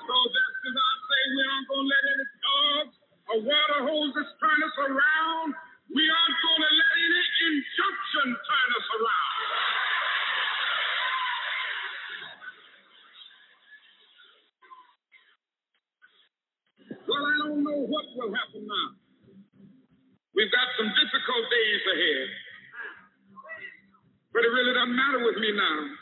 So as I say we aren't going to let any dogs or water hoses turn us around, we aren't going to let any injunction turn us around. Well, I don't know what will happen now. We've got some difficult days ahead. But it really doesn't matter with me now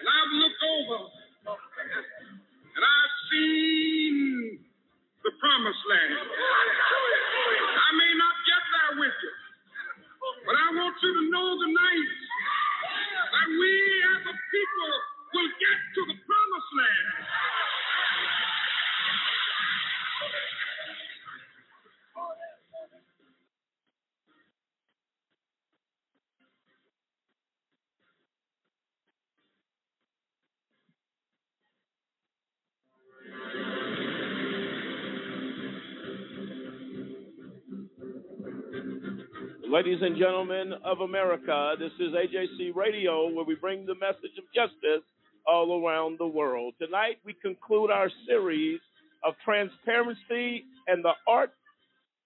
And I've looked over and I've seen the promised land. I may not get there with you, but I want you to know tonight that we as a people will get to the promised land. Ladies and gentlemen of America, this is AJC Radio where we bring the message of justice all around the world. Tonight we conclude our series of transparency and the art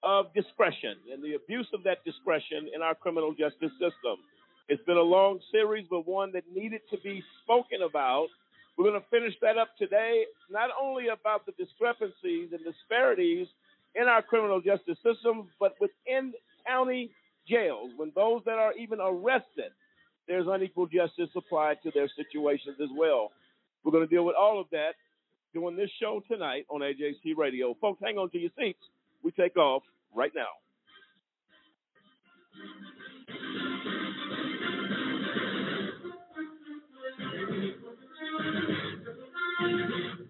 of discretion and the abuse of that discretion in our criminal justice system. It's been a long series, but one that needed to be spoken about. We're going to finish that up today, not only about the discrepancies and disparities in our criminal justice system, but within county jails, when those that are even arrested, there's unequal justice applied to their situations as well. We're going to deal with all of that doing this show tonight on AJC Radio. Folks, hang on to your seats. We take off right now.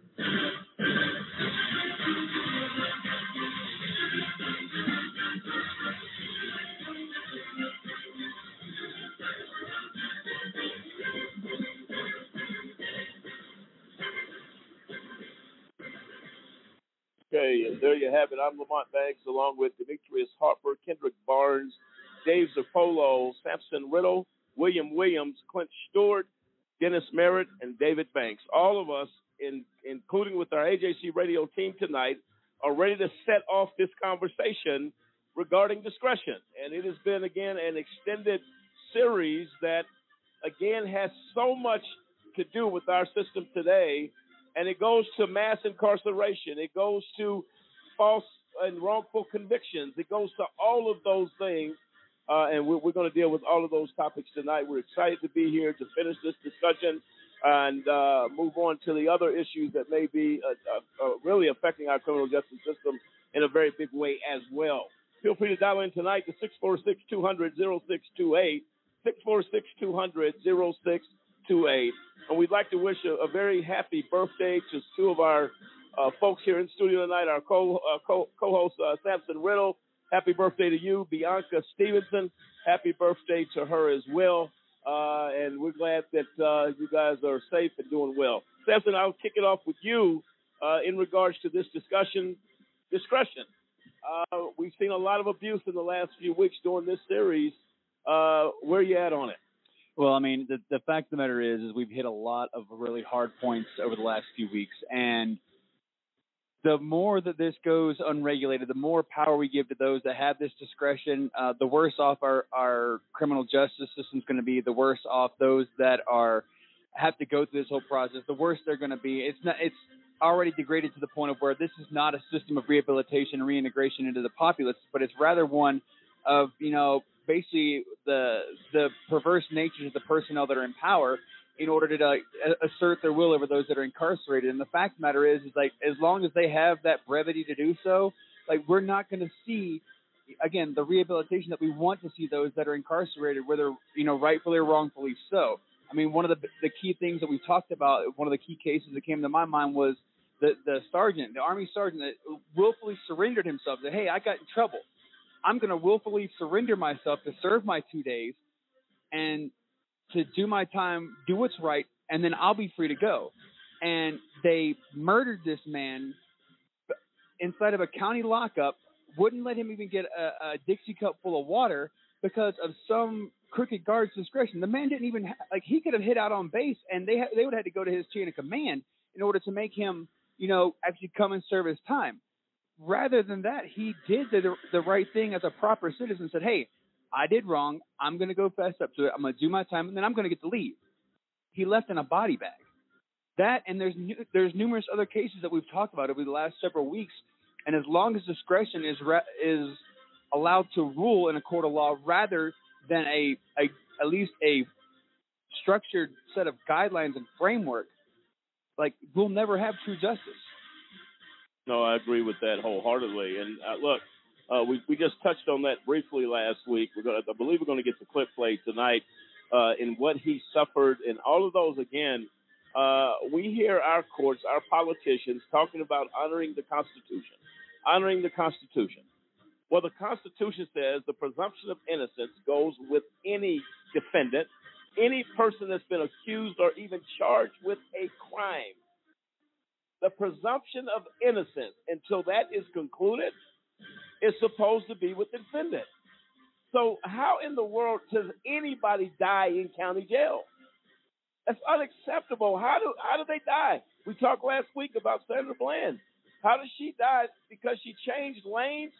Okay, and there you have it. I'm Lamont Banks along with Demetrius Harper, Kendrick Barnes, Dave Zappolo, Samson Riddle, William Williams, Clint Stewart, Dennis Merritt, and David Banks. All of us, in, including with our AJC radio team tonight, are ready to set off this conversation regarding discretion. And it has been, again, an extended series that, again, has so much to do with our system today and it goes to mass incarceration. It goes to false and wrongful convictions. It goes to all of those things. Uh, and we're, we're going to deal with all of those topics tonight. We're excited to be here to finish this discussion and uh, move on to the other issues that may be uh, uh, uh really affecting our criminal justice system in a very big way as well. Feel free to dial in tonight to 646 200 0628. 646 200 0628. To a, and we'd like to wish a, a very happy birthday to two of our uh, folks here in studio tonight. Our co uh, co host uh, Samson Riddle. Happy birthday to you, Bianca Stevenson. Happy birthday to her as well. Uh, and we're glad that uh, you guys are safe and doing well. Samson, I'll kick it off with you. uh, in regards to this discussion, discretion. We've seen a lot of abuse in the last few weeks during this series. Where you at on it? Well, I mean, the the fact of the matter is, is we've hit a lot of really hard points over the last few weeks, and the more that this goes unregulated, the more power we give to those that have this discretion, uh, the worse off our, our criminal justice system is going to be. The worse off those that are have to go through this whole process. The worse they're going to be. It's not. It's already degraded to the point of where this is not a system of rehabilitation and reintegration into the populace, but it's rather one of you know basically the the perverse natures of the personnel that are in power in order to assert their will over those that are incarcerated. And the fact of the matter is, is like as long as they have that brevity to do so, like we're not going to see again the rehabilitation that we want to see those that are incarcerated, whether you know rightfully or wrongfully so. I mean, one of the the key things that we talked about, one of the key cases that came to my mind was the the sergeant, the army sergeant that willfully surrendered himself. That hey, I got in trouble. I'm going to willfully surrender myself to serve my two days, and to do my time, do what's right, and then I'll be free to go. And they murdered this man inside of a county lockup, wouldn't let him even get a, a Dixie cup full of water because of some crooked guard's discretion. The man didn't even like he could have hit out on base, and they ha- they would have had to go to his chain of command in order to make him, you know, actually come and serve his time. Rather than that, he did the the right thing as a proper citizen. Said, "Hey, I did wrong. I'm going to go fess up to it. I'm going to do my time, and then I'm going to get to leave. He left in a body bag. That and there's there's numerous other cases that we've talked about over the last several weeks. And as long as discretion is is allowed to rule in a court of law, rather than a, a at least a structured set of guidelines and framework, like we'll never have true justice. No, I agree with that wholeheartedly. And uh, look, uh, we we just touched on that briefly last week. We're going I believe we're going to get the clip played tonight uh, in what he suffered and all of those again. Uh, we hear our courts, our politicians talking about honoring the Constitution, honoring the Constitution. Well, the Constitution says the presumption of innocence goes with any defendant, any person that's been accused or even charged with a crime. The presumption of innocence, until that is concluded, is supposed to be with the defendant. So how in the world does anybody die in county jail? That's unacceptable. How do how do they die? We talked last week about Sandra Bland. How did she die? Because she changed lanes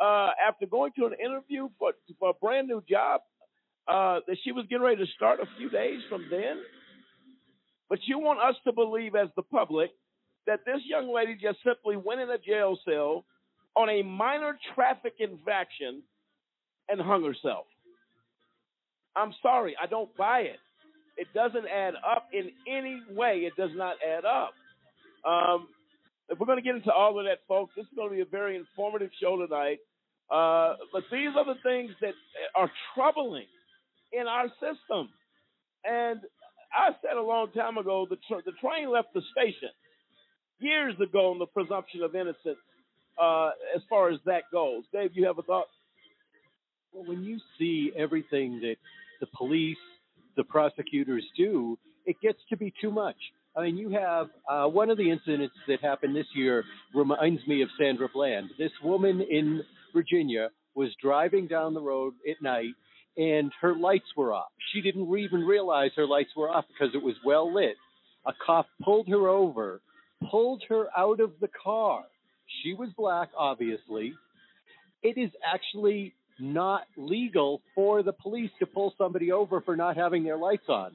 uh, after going to an interview for for a brand new job uh, that she was getting ready to start a few days from then. But you want us to believe, as the public, that this young lady just simply went in a jail cell on a minor traffic infraction and hung herself. I'm sorry, I don't buy it. It doesn't add up in any way. It does not add up. Um, if we're going to get into all of that, folks, this is going to be a very informative show tonight. Uh, but these are the things that are troubling in our system. And I said a long time ago the, tr- the train left the station years ago on the presumption of innocence uh, as far as that goes. Dave, you have a thought? Well, when you see everything that the police, the prosecutors do, it gets to be too much. I mean, you have uh, one of the incidents that happened this year reminds me of Sandra Bland. This woman in Virginia was driving down the road at night and her lights were off. She didn't even realize her lights were off because it was well lit. A cop pulled her over, pulled her out of the car. She was black, obviously. It is actually not legal for the police to pull somebody over for not having their lights on.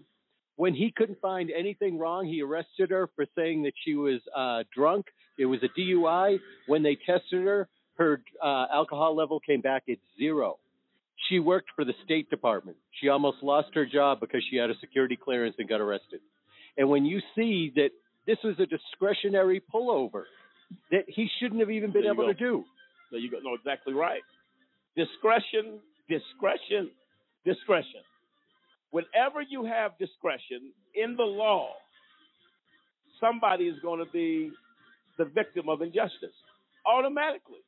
When he couldn't find anything wrong, he arrested her for saying that she was uh, drunk. It was a DUI. When they tested her, her uh, alcohol level came back at zero. She worked for the State Department. She almost lost her job because she had a security clearance and got arrested. And when you see that this was a discretionary pullover that he shouldn't have even been able go. to do. There you go. No, exactly right. Discretion, discretion, discretion. Whenever you have discretion in the law, somebody is going to be the victim of injustice automatically.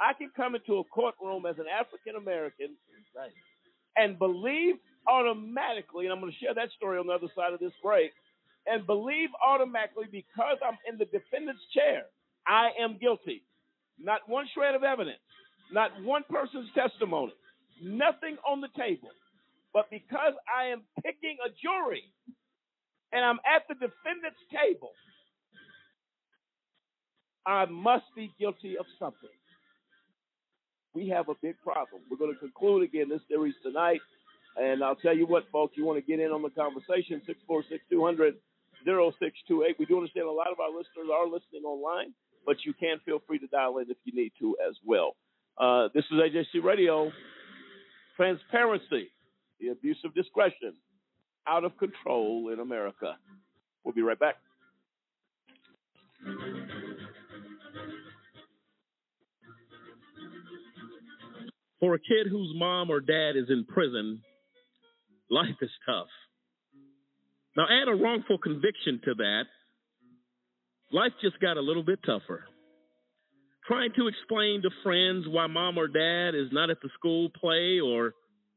I can come into a courtroom as an African American Right. and believe automatically, and I'm going to share that story on the other side of this break, and believe automatically because I'm in the defendant's chair, I am guilty. Not one shred of evidence, not one person's testimony, nothing on the table. But because I am picking a jury and I'm at the defendant's table, I must be guilty of something. We have a big problem. We're going to conclude again this series tonight. And I'll tell you what, folks, you want to get in on the conversation, 646 200 0628. We do understand a lot of our listeners are listening online, but you can feel free to dial in if you need to as well. Uh, this is AJC Radio. Transparency, the abuse of discretion, out of control in America. We'll be right back. For a kid whose mom or dad is in prison, life is tough. Now, add a wrongful conviction to that, life just got a little bit tougher. Trying to explain to friends why mom or dad is not at the school play or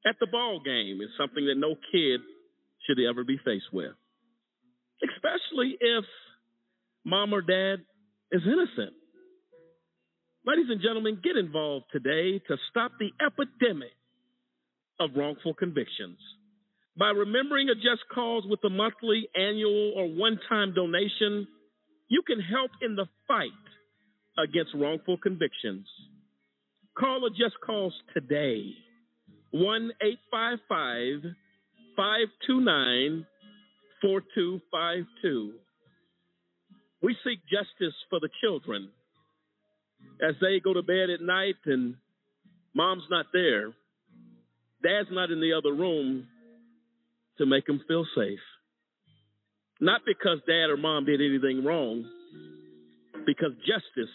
at the ball game is something that no kid should ever be faced with, especially if mom or dad is innocent. Ladies and gentlemen, get involved today to stop the epidemic of wrongful convictions. By remembering a just cause with a monthly, annual, or one time donation, you can help in the fight against wrongful convictions. Call a just cause today 1 855 529 4252. We seek justice for the children as they go to bed at night and mom's not there, dad's not in the other room to make them feel safe. Not because dad or mom did anything wrong, because justice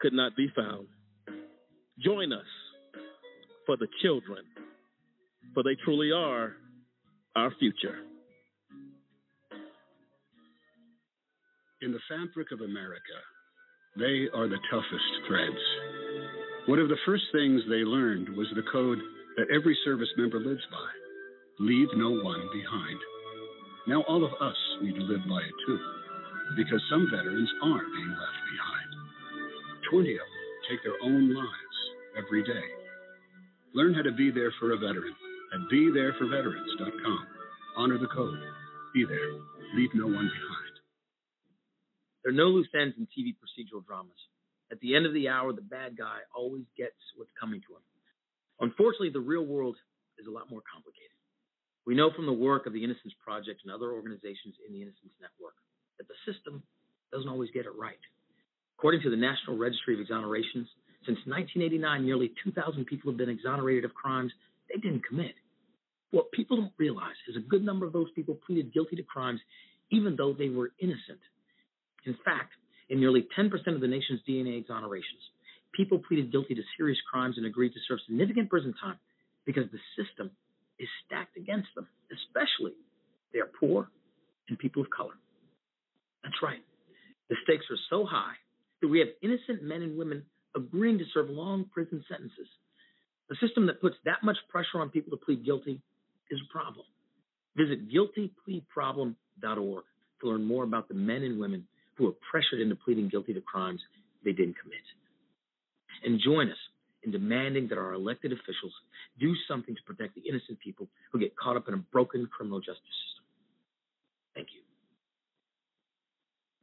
could not be found. Join us for the children, for they truly are our future. In the fabric of America, they are the toughest threads. One of the first things they learned was the code that every service member lives by leave no one behind. Now, all of us need to live by it too, because some veterans are being left behind. 20 of them take their own lives every day. Learn how to be there for a veteran at BeThereForVeterans.com. Honor the code. Be there. Leave no one behind. There are no loose ends in TV procedural dramas. At the end of the hour, the bad guy always gets what's coming to him. Unfortunately, the real world is a lot more complicated. We know from the work of the Innocence Project and other organizations in the Innocence Network that the system doesn't always get it right. According to the National Registry of Exonerations, since 1989, nearly 2,000 people have been exonerated of crimes they didn't commit. What people don't realize is a good number of those people pleaded guilty to crimes even though they were innocent. In fact, in nearly 10% of the nation's DNA exonerations, people pleaded guilty to serious crimes and agreed to serve significant prison time because the system is stacked against them, especially they are poor and people of color. That's right. The stakes are so high that we have innocent men and women agreeing to serve long prison sentences. A system that puts that much pressure on people to plead guilty is a problem. Visit guiltypleaproblem.org to learn more about the men and women who are pressured into pleading guilty to crimes they didn't commit. And join us in demanding that our elected officials do something to protect the innocent people who get caught up in a broken criminal justice system. Thank you.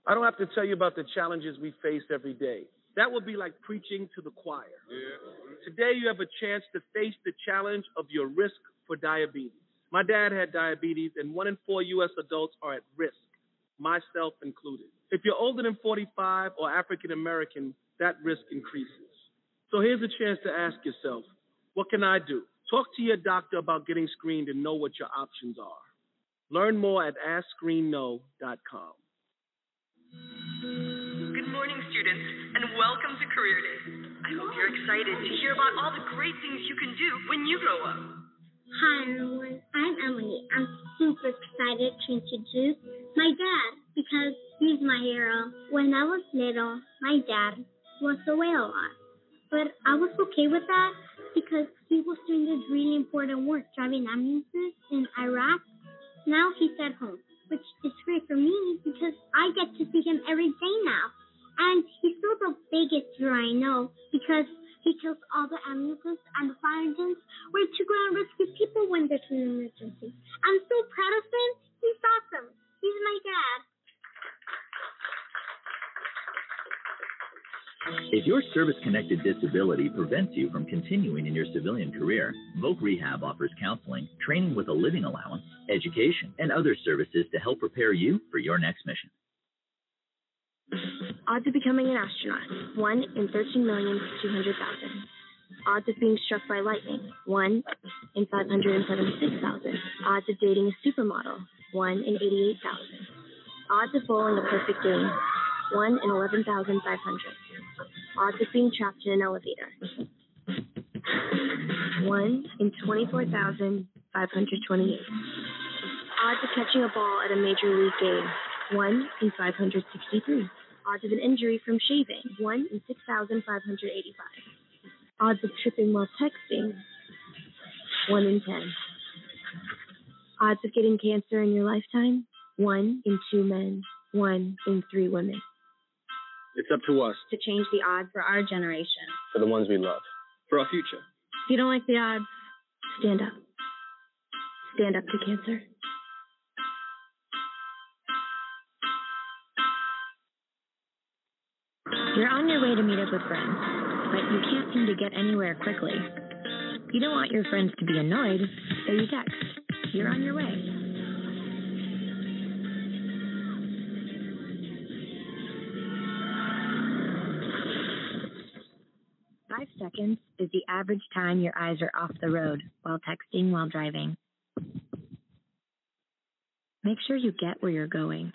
I don't have to tell you about the challenges we face every day. That would be like preaching to the choir. Yeah. Today, you have a chance to face the challenge of your risk for diabetes. My dad had diabetes, and one in four U.S. adults are at risk, myself included. If you're older than 45 or African American, that risk increases. So here's a chance to ask yourself, what can I do? Talk to your doctor about getting screened and know what your options are. Learn more at AskScreenKnow.com. Good morning, students, and welcome to Career Day. I hope you're excited to hear about all the great things you can do when you grow up. Hi, everyone. I'm Emily. I'm super excited to introduce my dad because he's my hero. When I was little, my dad was away a lot. But I was okay with that because he was doing this really important work driving ambulances in Iraq. Now he's at home, which is great for me because I get to see him every day now. And he's still the biggest hero I know disability prevents you from continuing in your civilian career, Voc Rehab offers counseling, training with a living allowance, education, and other services to help prepare you for your next mission. Odds of becoming an astronaut 1 in 13,200,000. Odds of being struck by lightning 1 in 576,000. Odds of dating a supermodel 1 in 88,000. Odds of bowling a perfect game 1 in 11,500. Odds of being trapped in an elevator 1 in 24,528. Odds of catching a ball at a major league game 1 in 563. Odds of an injury from shaving 1 in 6,585. Odds of tripping while texting 1 in 10. Odds of getting cancer in your lifetime 1 in 2 men, 1 in 3 women. It's up to us, To change the odds for our generation. for the ones we love, for our future. If you don't like the odds, stand up. Stand up to cancer. You're on your way to meet up with friends, but you can't seem to get anywhere quickly. You don't want your friends to be annoyed, so you text. You're on your way. Five seconds is the average time your eyes are off the road while texting while driving. Make sure you get where you're going.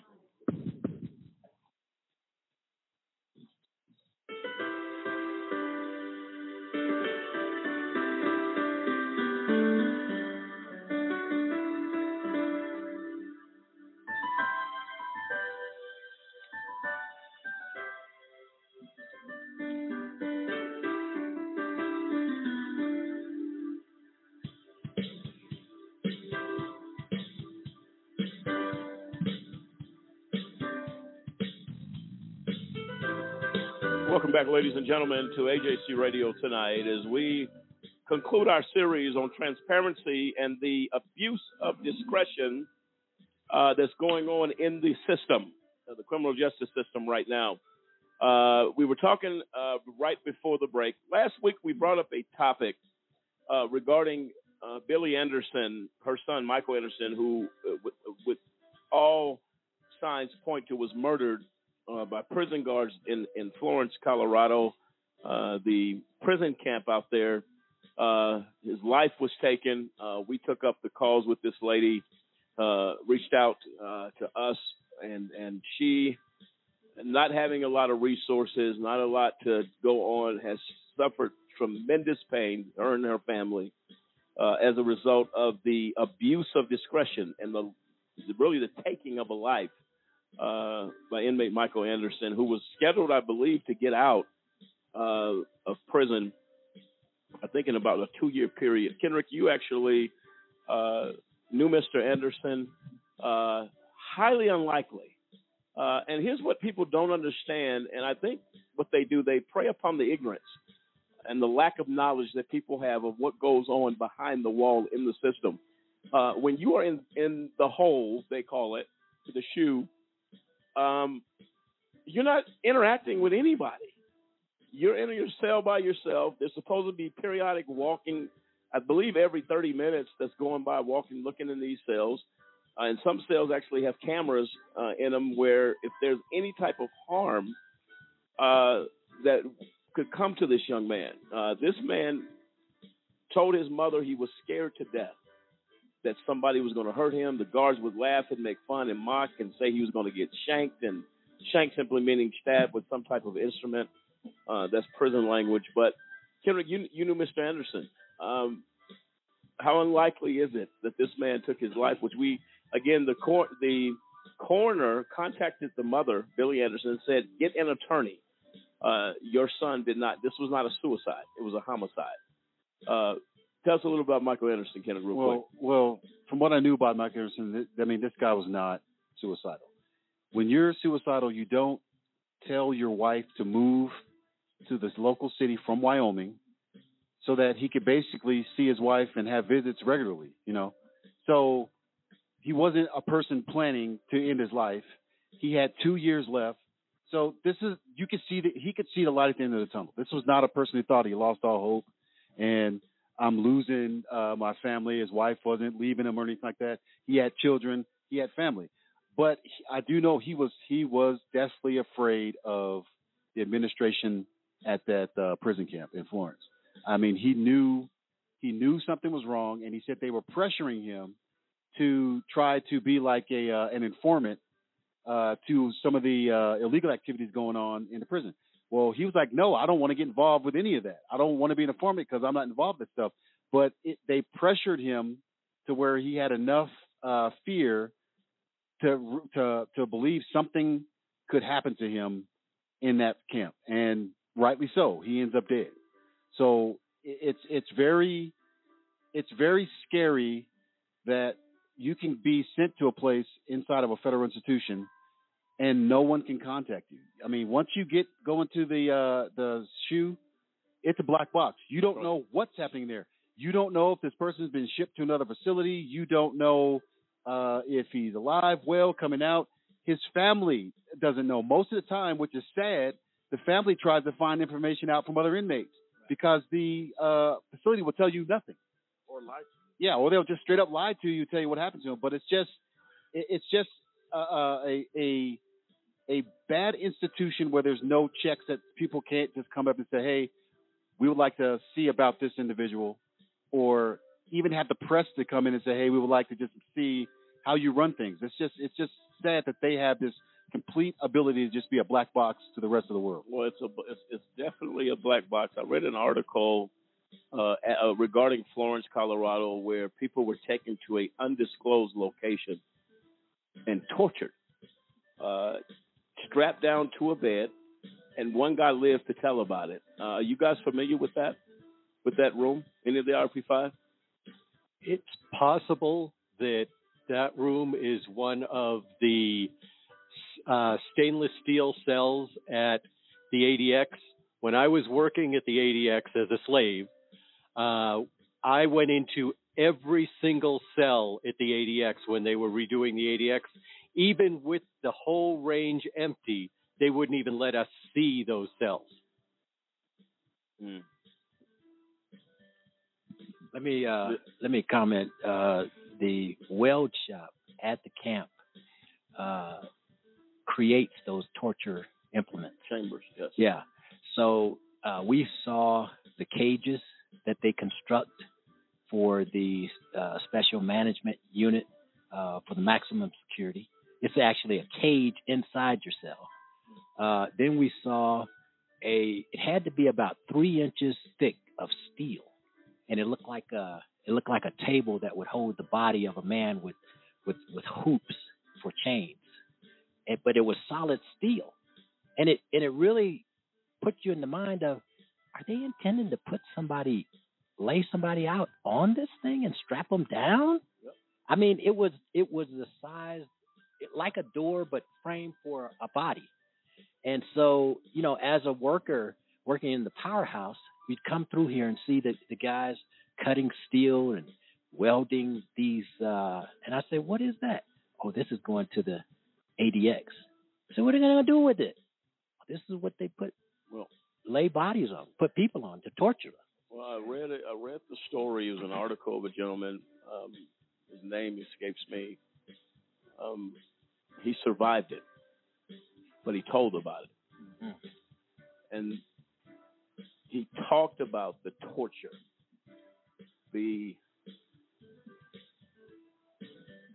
Welcome back, ladies and gentlemen, to AJC Radio tonight as we conclude our series on transparency and the abuse of discretion uh, that's going on in the system, uh, the criminal justice system right now. Uh, we were talking uh, right before the break. Last week, we brought up a topic uh, regarding uh, Billy Anderson, her son Michael Anderson, who, with, with all signs point to, was murdered uh, by prison guards in, in Florence, Colorado. Uh, the prison camp out there, uh, his life was taken. Uh, we took up the calls with this lady, uh, reached out uh, to us, and, and she, not having a lot of resources, not a lot to go on, has suffered tremendous pain, her and her family, as a result of the abuse of discretion and the really the taking of a life uh, by inmate Michael Anderson, who was scheduled, I believe, to get out uh, of prison. I think in about a two-year period. Kendrick, you actually uh, knew Mr. Anderson. Uh, highly unlikely. Uh, and here's what people don't understand, and I think what they do, they prey upon the ignorance and the lack of knowledge that people have of what goes on behind the wall in the system. Uh, when you are in, in the hole, they call it, the SHU, um, you're not interacting with anybody. You're in your cell by yourself. There's supposed to be periodic walking, I believe every 30 minutes that's going by walking, looking in these cells. Uh, and some cells actually have cameras uh, in them where if there's any type of harm uh, that could come to this young man, uh, this man told his mother he was scared to death that somebody was going to hurt him. The guards would laugh and make fun and mock and say he was going to get shanked, and shank simply meaning stabbed with some type of instrument. Uh, that's prison language. But Kendrick, you you knew Mr. Anderson. Um, how unlikely is it that this man took his life? Which we again the cor- the coroner contacted the mother, Billy Anderson, and said, "Get an attorney. Uh, your son did not. This was not a suicide. It was a homicide." Uh, tell us a little about Michael Anderson, Kenneth, real well, quick. well, from what I knew about Michael Anderson, th- I mean, this guy was not suicidal. When you're suicidal, you don't tell your wife to move to this local city from Wyoming so that he could basically see his wife and have visits regularly, you know. So he wasn't a person planning to end his life. He had two years left. So this is you could see that he could see the light at the end of the tunnel. This was not a person who thought he lost all hope and I'm losing uh, my family. His wife wasn't leaving him or anything like that. He had children. He had family. But he, I do know he was he was deathly afraid of the administration at that uh, prison camp in Florence. I mean, he knew he knew something was wrong, and he said they were pressuring him to try to be like a uh, an informant uh, to some of the uh, illegal activities going on in the prison. Well, he was like, no, I don't want to get involved with any of that. I don't want to be an informant because I'm not involved in stuff. But it, they pressured him to where he had enough uh, fear to to to believe something could happen to him in that camp, and rightly so. He ends up dead. So it's it's very it's very scary that you can be sent to a place inside of a federal institution and no one can contact you. I mean, once you get going to the uh the SHU, it's a black box. You don't know what's happening there. You don't know if this person's been shipped to another facility. You don't know uh if he's alive, well, coming out. His family doesn't know. Most of the time, which is sad, the family tries to find information out from other inmates because the uh facility will tell you nothing. Or lie. Yeah, or they'll just straight up lie to you, tell you what happened to him. But it's just, it's just uh, uh, a a a bad institution where there's no checks that people can't just come up and say, hey, we would like to see about this individual, or even have the press to come in and say, hey, we would like to just see how you run things. It's just it's just sad that they have this complete ability to just be a black box to the rest of the world. Well, it's a it's, it's definitely a black box. I read an article uh, uh, regarding Florence, Colorado, where people were taken to a undisclosed location and tortured, uh, strapped down to a bed, and one guy lived to tell about it. Uh, are you guys familiar with that? With that room? Any of the RP5? It's possible that that room is one of the uh, stainless steel cells at the ADX. When I was working at the ADX as a slave, uh, I went into every single cell at the ADX when they were redoing the ADX. Even with the whole range empty, they wouldn't even let us see those cells. Hmm. Let me uh, let me comment. Uh, the weld shop at the camp uh, creates those torture implements. Chambers, yes. Yeah. So uh, we saw the cages that they construct for the uh, special management unit uh, for the maximum security. It's actually a cage inside your cell. Uh, then we saw a. It had to be about three inches thick of steel, and it looked like a. It looked like a table that would hold the body of a man with, with, with hoops for chains, and, but it was solid steel, and it and it really put you in the mind of, are they intending to put somebody, lay somebody out on this thing and strap them down? I mean, it was it was the size like a door, but framed for a body. And so, you know, as a worker working in the powerhouse, we'd come through here and see the, the guys cutting steel and welding these. Uh, and I say, what is that? Oh, this is going to the ADX. So what are they going to do with it? This is what they put, well, lay bodies on, put people on to torture them. Well, I read it. I read the story. It was an article of a gentleman. Um, his name escapes me. Um, he survived it, but he told about it, Mm-hmm. and he talked about the torture, the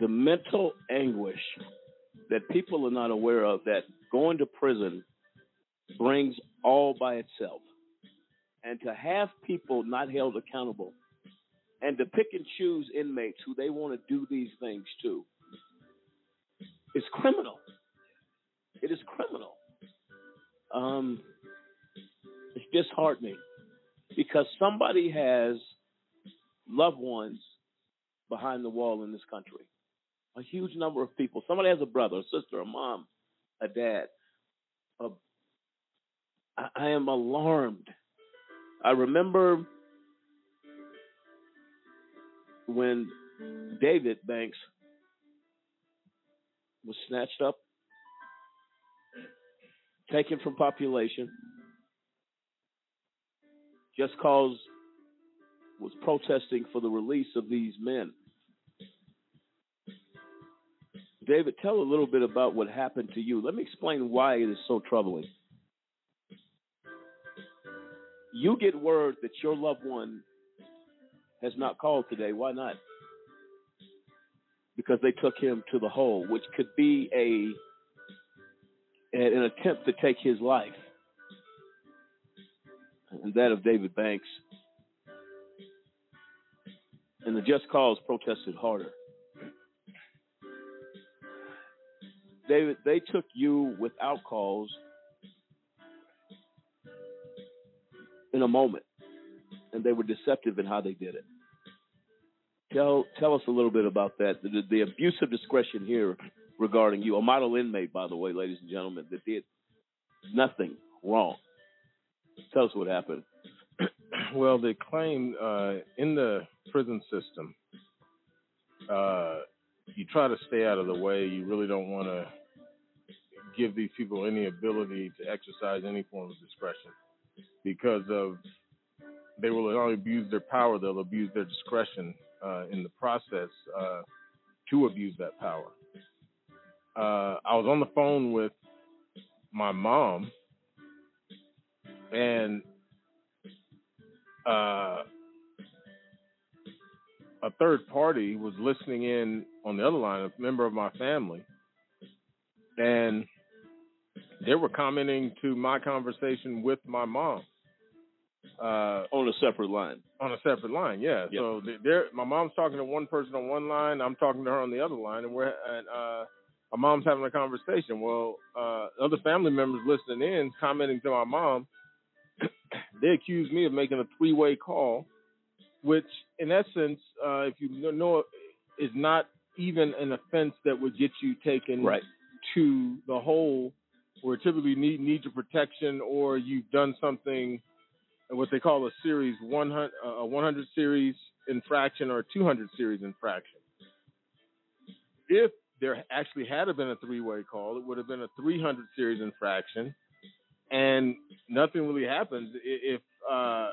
the mental anguish that people are not aware of. That going to prison brings all by itself, and to have people not held accountable, and to pick and choose inmates who they want to do these things to is criminal. It is criminal. Um, it's disheartening because somebody has loved ones behind the wall in this country. a huge number of people. Somebody has a brother, a sister, a mom, a dad. A, I, I am alarmed. I remember when David Banks was snatched up, taken from population, just cause was protesting for the release of these men. David, tell a little bit about what happened to you. Let me explain why it is so troubling. You get word that your loved one has not called today. Why not? Because they took him to the hole, which could be a an attempt to take his life, and that of David Banks. And the Just Cause protested harder. David, they took you without cause in a moment, and they were deceptive in how they did it. Tell tell us a little bit about that. The, the abuse of discretion here regarding you, a model inmate, by the way, ladies and gentlemen, that did nothing wrong. Tell us what happened. Well, they claim uh, in the prison system, uh, you try to stay out of the way. You really don't want to give these people any ability to exercise any form of discretion because of they will not only abuse their power, they'll abuse their discretion uh, in the process uh, to abuse that power. Uh, I was on the phone with my mom, and uh, a third party was listening in on the other line, a member of my family, and they were commenting to my conversation with my mom. Uh, on a separate line. On a separate line, yeah. Yep. So they're, my mom's talking to one person on one line, I'm talking to her on the other line, and we're and uh, my mom's having a conversation. Well, uh, other family members listening in, commenting to my mom, they accuse me of making a three-way call, which, in essence, uh, if you know, is not even an offense that would get you taken Right. to the hole, where typically need need your protection, or you've done something, what they call a series 100, uh, a 100 series infraction or a 200 series infraction. If there actually had have been a three-way call, it would have been a 300 series infraction, and nothing really happens if uh,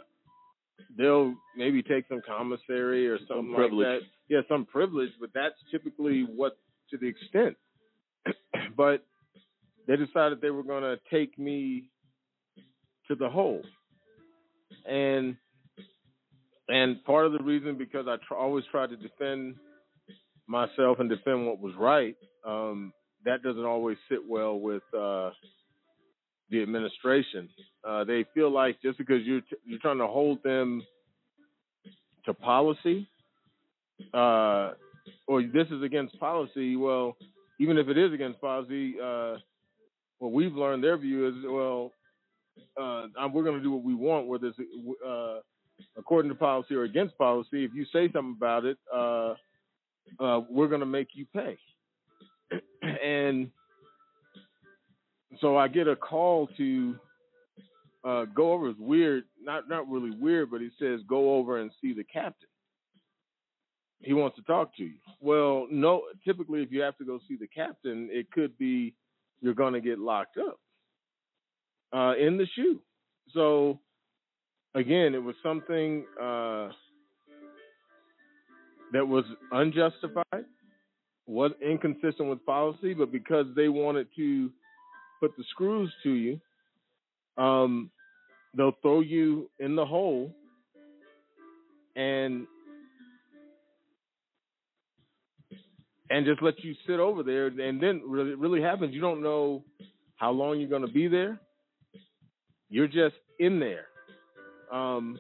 they'll maybe take some commissary or something like privilege. that. Yeah, some privilege, but that's typically what to the extent. but they decided they were going to take me to the hole, and and part of the reason because I tr- always tried to defend myself and defend what was right. Um, that doesn't always sit well with uh, the administration. Uh, they feel like just because you're t- you're trying to hold them to policy, uh, or this is against policy. Well, even if it is against policy, uh, what we've learned their view is well, uh, we're going to do what we want, whether it's uh, according to policy or against policy. If you say something about it, uh, uh, we're going to make you pay. and so I get a call to uh, go over. It's weird, not not really weird, but he says go over and see the captain. He wants to talk to you. Well, no. Typically, if you have to go see the captain, it could be you're going to get locked up uh, in the SHU. So again, it was something uh, that was unjustified, was inconsistent with policy, but because they wanted to put the screws to you, um, they'll throw you in the hole and and just let you sit over there. And then really really happens. You don't know how long you're going to be there you're just in there. Um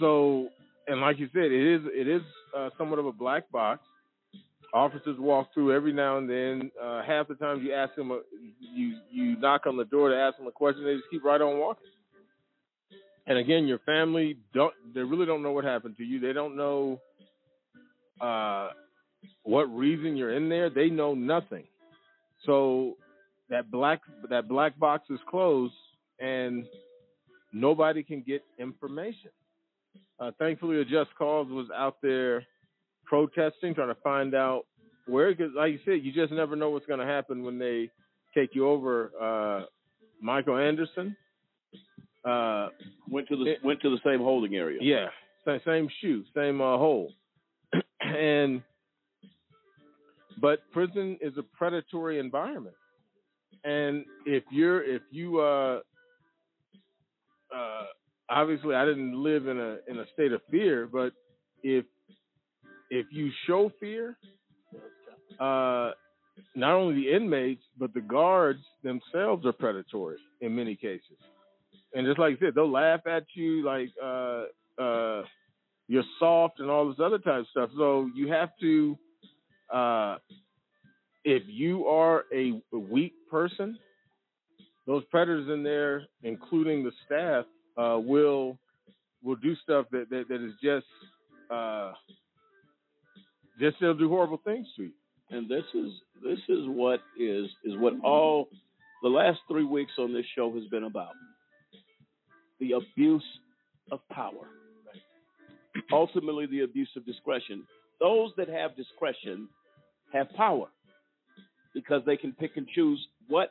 so and like you said it is it is uh, somewhat of a black box. Officers walk through every now and then. Uh half the time you ask them a, you you knock on the door to ask them a question they just keep right on walking. And again your family don't they really don't know what happened to you. They don't know uh what reason you're in there. They know nothing. So that black that black box is closed, and nobody can get information. Uh, thankfully, a Just Cause was out there protesting, trying to find out where. Because, like you said, you just never know what's going to happen when they take you over. Uh, Michael Anderson uh, went to the went to the same holding area. Yeah, same, same SHU, same uh, hole, and but prison is a predatory environment, and if you're if you uh uh obviously I didn't live in a in a state of fear, but if if you show fear, uh not only the inmates but the guards themselves are predatory in many cases. And just like you said, they'll laugh at you like uh uh you're soft and all this other type of stuff. So you have to uh if you are a, weak person, those predators in there, including the staff, uh, will will do stuff that, that, that is just uh, just they'll do horrible things to you. And this is this is what is is what all the last three weeks on this show has been about. The abuse of power. Ultimately the abuse of discretion. Those that have discretion have power because they can pick and choose what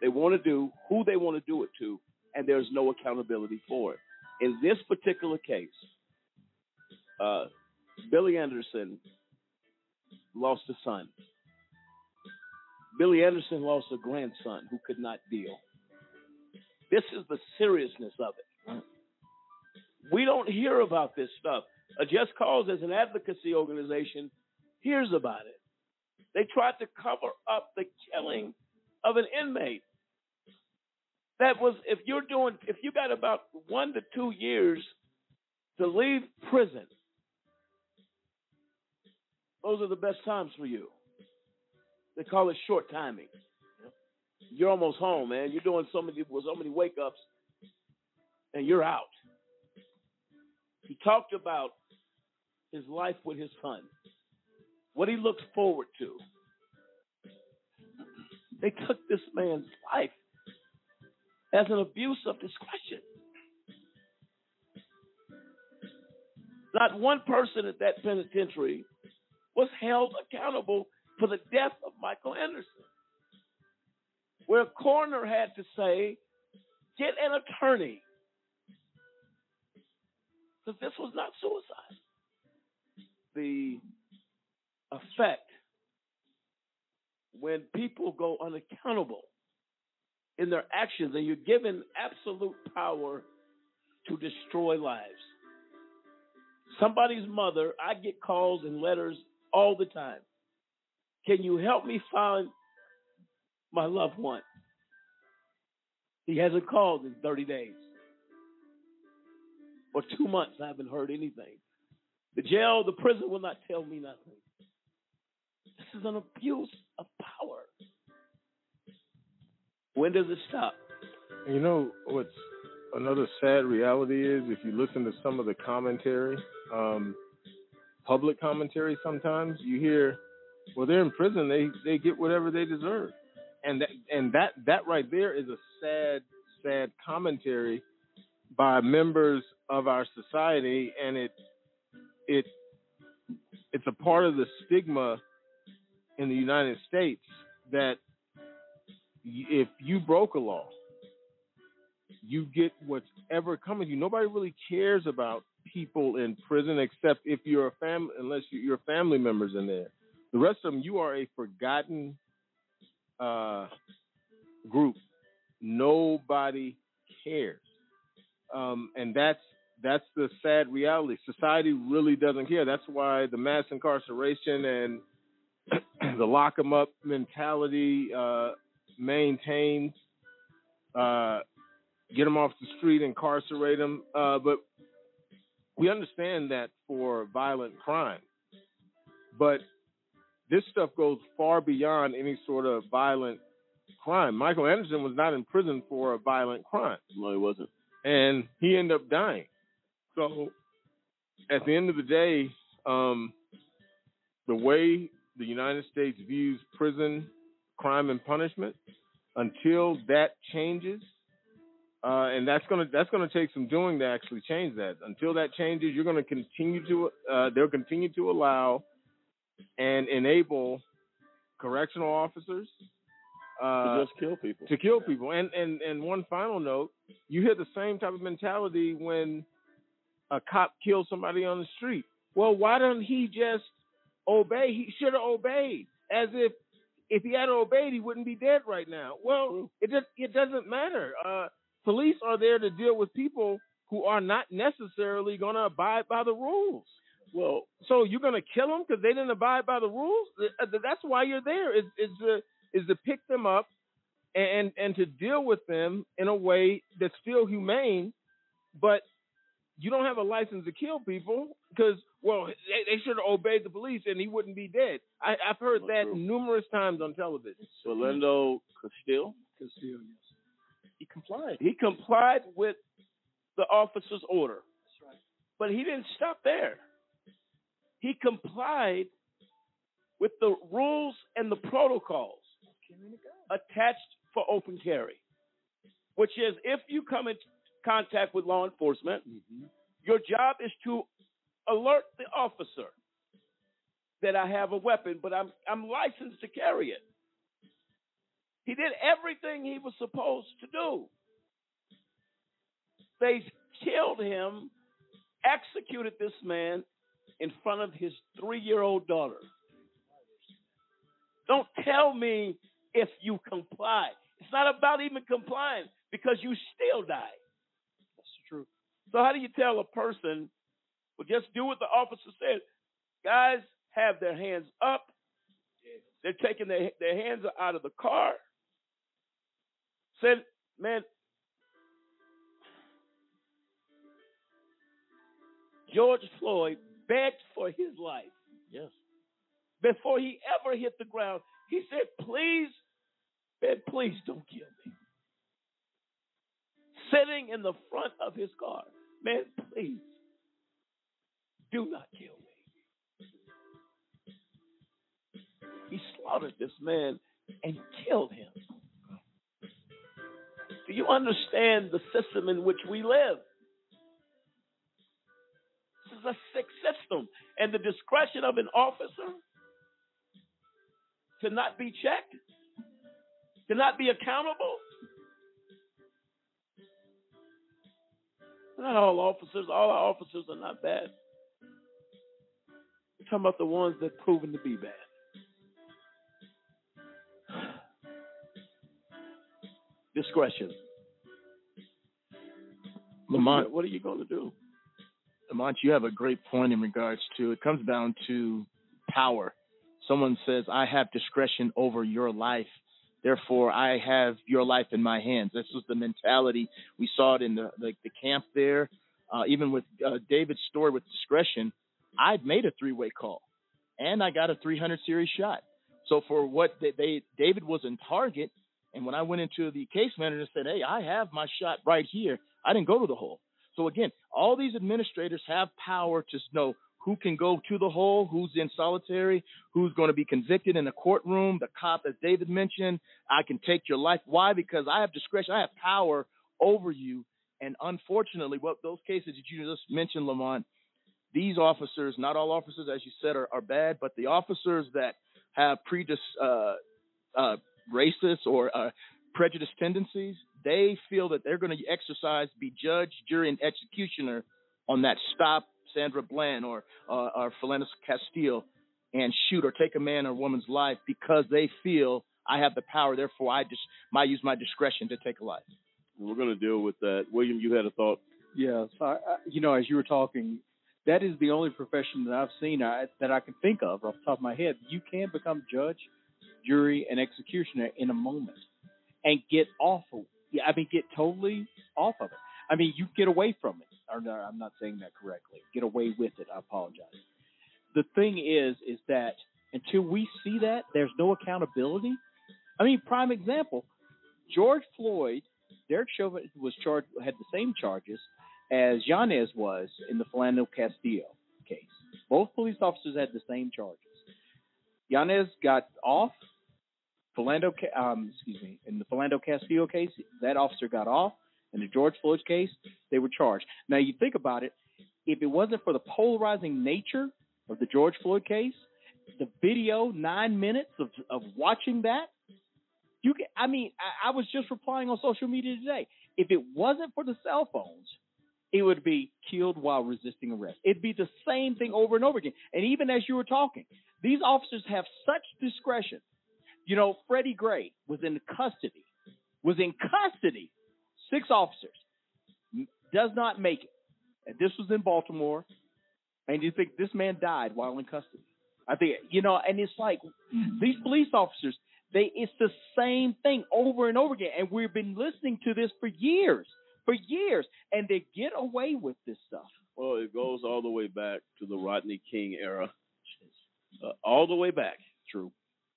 they want to do, who they want to do it to, and there's no accountability for it. In this particular case, uh, Billy Anderson lost a son. Billy Anderson lost a grandson who could not deal. This is the seriousness of it. We don't hear about this stuff. A Just Cause as an advocacy organization hears about it. They tried to cover up the killing of an inmate. That was if you're doing if you got about one to two years to leave prison, those are the best times for you. They call it short timing. You're almost home, man. You're doing so many so many wake ups, and you're out. He talked about his life with his son, what he looks forward to. They took this man's life as an abuse of discretion. Not one person at that penitentiary was held accountable for the death of Michael Anderson. Where a coroner had to say, get an attorney. Because this was not suicide. The effect when people go unaccountable in their actions and you're given absolute power to destroy lives. Somebody's mother, I get calls and letters all the time. Can you help me find my loved one? He hasn't called in 30 days. For two months, I haven't heard anything. The jail, the prison will not tell me nothing. This is an abuse of power. When does it stop? You know what's another sad reality is if you listen to some of the commentary, um, public commentary sometimes, you hear, well, they're in prison, they they get whatever they deserve. And that and that that right there is a sad, sad commentary by members of our society and it it it's a part of the stigma in the United States that if you broke a law, you get whatever coming to you. Nobody really cares about people in prison except if you're a family, unless you're family members in there. The rest of them, you are a forgotten uh, group. Nobody cares, um, and that's that's the sad reality. Society really doesn't care. That's why the mass incarceration and the lock 'em up mentality uh, maintains. Uh, get them off the street, incarcerate them. Uh, but we understand that for violent crime. But this stuff goes far beyond any sort of violent crime. Michael Anderson was not in prison for a violent crime. No, he wasn't. And he ended up dying. So at the end of the day, um, the way the United States views prison crime and punishment, until that changes, uh, and that's gonna that's gonna take some doing to actually change that. Until that changes, you're gonna continue to uh, they'll continue to allow and enable correctional officers uh, to just kill people. to kill people. And and and one final note, you hear the same type of mentality when a cop kills somebody on the street. Well, why doesn't he just obey? He should have obeyed. As if if he had obeyed, he wouldn't be dead right now. Well, it just it doesn't matter. Uh, police are there to deal with people who are not necessarily going to abide by the rules. Well, so you're going to kill them because they didn't abide by the rules? Uh, That's why you're there. Is is to is to pick them up and and to deal with them in a way that's still humane, but you don't have a license to kill people because well they, they should have obeyed the police and he wouldn't be dead. I, I've heard that numerous times on television. Philando Castillo. Castillo, yes. He complied. He complied with the officer's order. That's right. But he didn't stop there. He complied with the rules and the protocols attached for open carry, which is if you come in contact with law enforcement, mm-hmm. your job is to alert the officer that I have a weapon, but I'm I'm licensed to carry it. He did everything he was supposed to do. They killed him, executed this man in front of his three year old daughter. Don't tell me if you comply. It's not about even complying because you still die. So how do you tell a person, well, just do what the officer said? Guys have their hands up. They're taking their their hands out of the car. Said, man, George Floyd begged for his life. Yes. Before he ever hit the ground, he said, please, man, please don't kill me. Sitting in the front of his car, man, please do not kill me. He slaughtered this man and killed him. Do you understand the system in which we live? This is a sick system. And the discretion of an officer to not be checked, to not be accountable. Not all officers, all our officers are not bad. We're talking about the ones that proven to be bad. Discretion. Lamont, What are you going to do? Lamont, you have a great point in regards to it comes down to power. Someone says, I have discretion over your life. Therefore, I have your life in my hands. This was the mentality. We saw it in the like the camp there. Uh, even with uh, David's story with discretion, I'd made a three-way call, and I got a 300 series shot. So for what they, they David was in target, and when I went into the case manager and said, "Hey, I have my shot right here," I didn't go to the hole. So again, all these administrators have power to know who can go to the hole, who's in solitary, who's going to be convicted in the courtroom. The cop, as David mentioned, I can take your life. Why? Because I have discretion. I have power over you. And unfortunately, what those cases that you just mentioned, Lamont, these officers, not all officers, as you said, are, are bad, but the officers that have predis, uh, uh, racist or uh, prejudice tendencies, they feel that they're going to exercise, be judge, jury, and executioner on that stop Sandra Bland or uh, or Philando Castile and shoot or take a man or woman's life because they feel I have the power. Therefore, I just might use my discretion to take a life. We're going to deal with that. William, you had a thought. Yeah, so I, I, you know, as you were talking, that is the only profession that I've seen I, that I can think of off the top of my head. You can become judge, jury, and executioner in a moment, and get off of. Yeah, I mean, get totally off of it. I mean, you get away from it. Or no, I'm not saying that correctly. Get away with it. I apologize. The thing is, is that until we see that, there's no accountability. I mean, prime example, George Floyd, Derek Chauvin was charged, had the same charges as Yanez was in the Philando Castillo case. Both police officers had the same charges. Yanez got off. Philando, um, excuse me, in the Philando Castillo case, that officer got off. In the George Floyd case, they were charged. Now you think about it, if it wasn't for the polarizing nature of the George Floyd case, the video, nine minutes of of watching that, you can. I mean, I, I was just replying on social media today. If it wasn't for the cell phones, it would be killed while resisting arrest. It'd be the same thing over and over again. And even as you were talking, these officers have such discretion. You know, Freddie Gray was in custody, was in custody, six officers, does not make it. And this was in Baltimore. And you think this man died while in custody. I think, you know, and it's like these police officers, they it's the same thing over and over again. And we've been listening to this for years, for years, and they get away with this stuff. Well, it goes all the way back to the Rodney King era, uh, all the way back. True.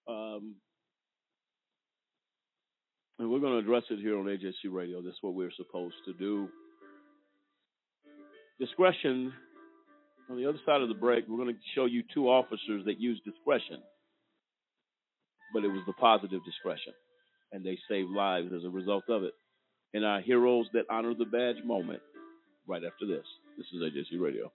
Um, and we're going to address it here on AJC Radio. That's what we're supposed to do. Discretion. On the other side of the break, we're going to show you two officers that used discretion, but it was the positive discretion, and they saved lives as a result of it. And our heroes that honor the badge moment right after this. This is AJC Radio.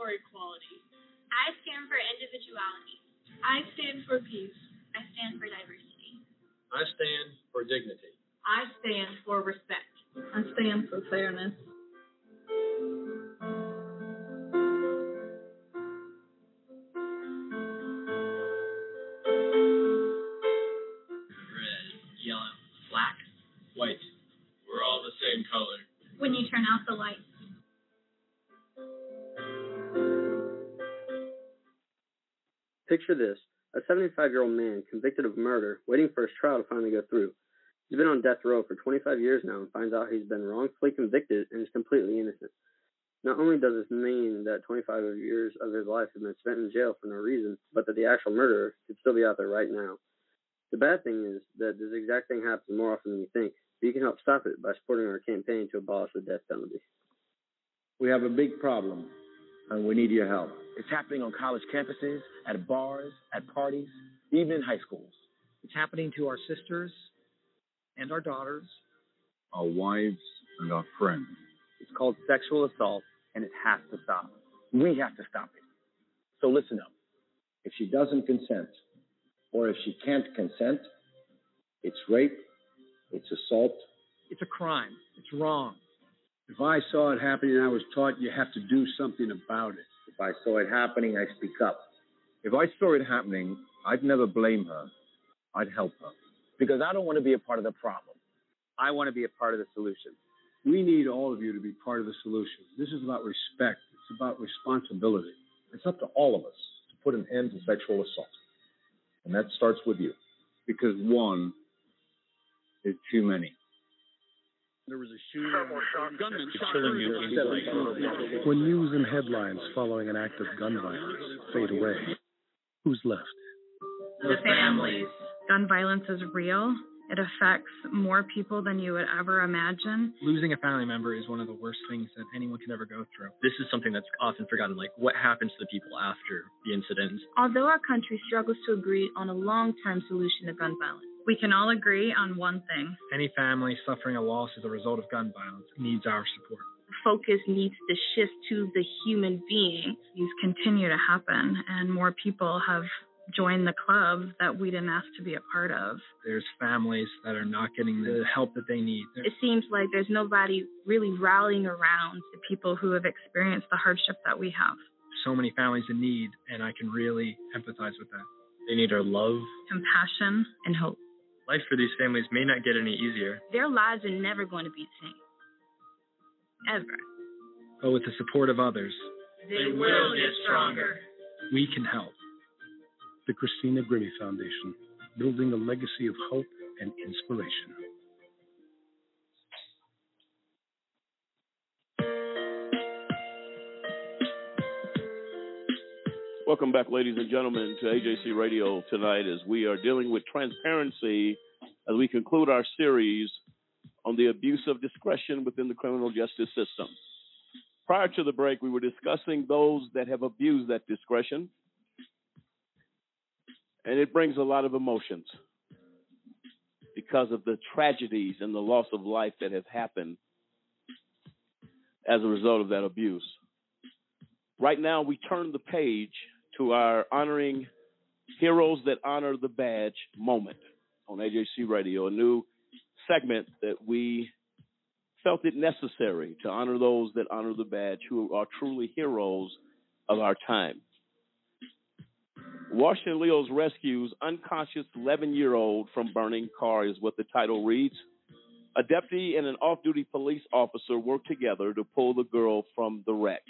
For equality. I stand for individuality. I stand for peace. I stand for diversity. I stand for dignity. I stand for respect. I stand for fairness. Picture this a 75 year old man convicted of murder, waiting for his trial to finally go through. He's been on death row for 25 years now and finds out he's been wrongfully convicted and is completely innocent. Not only does this mean that 25 years of his life have been spent in jail for no reason, but that the actual murderer could still be out there right now. The bad thing is that this exact thing happens more often than you think, but you can help stop it by supporting our campaign to abolish the death penalty. We have a big problem, and we need your help. It's happening on college campuses, at bars, at parties, even in high schools. It's happening to our sisters and our daughters. Our wives and our friends. It's called sexual assault, and it has to stop. We have to stop it. So listen up. If she doesn't consent, or if she can't consent, it's rape, it's assault. It's a crime. It's wrong. If I saw it happening and I was taught you have to do something about it. If I saw it happening, I speak up. If I saw it happening, I'd never blame her. I'd help her. Because I don't want to be a part of the problem. I want to be a part of the solution. We need all of you to be part of the solution. This is about respect. It's about responsibility. It's up to all of us to put an end to sexual assault. And that starts with you. Because one is too many. There was a shooting. Gunman shot you When news and headlines following an act of gun violence fade away, who's left? the families. Gun violence is real. It affects more people than you would ever imagine. Losing a family member is one of the worst things that anyone can ever go through. This is something that's often forgotten. Like, what happens to the people after the incident? Although our country struggles to agree on a long term solution to gun violence, We can all agree on one thing. Any family suffering a loss as a result of gun violence needs our support. focus needs to shift to the human being. These continue to happen, and more people have joined the club that we didn't ask to be a part of. There's families that are not getting the help that they need. It seems like there's nobody really rallying around The people who have experienced the hardship that we have. so many families in need, and I can really empathize with that. They need our love. Compassion and hope. Life for these families may not get any easier, their lives are never going to be the same. Ever. but with the support of others, They will get stronger. we can help. The Christina Grimmie Foundation, building a legacy of hope and inspiration. Welcome back, ladies and gentlemen, to AJC Radio tonight as we are dealing with transparency as we conclude our series on the abuse of discretion within the criminal justice system. Prior to the break, we were discussing those that have abused that discretion, and it brings a lot of emotions because of the tragedies and the loss of life that have happened as a result of that abuse. Right now, we turn the page to our honoring Heroes That Honor the Badge moment on AJC Radio, a new segment that we felt it necessary to honor those that honor the badge who are truly heroes of our time. Washington Leo's rescues unconscious 11 year old from burning car is what the title reads. A deputy and an off duty police officer work together to pull the girl from the wreck.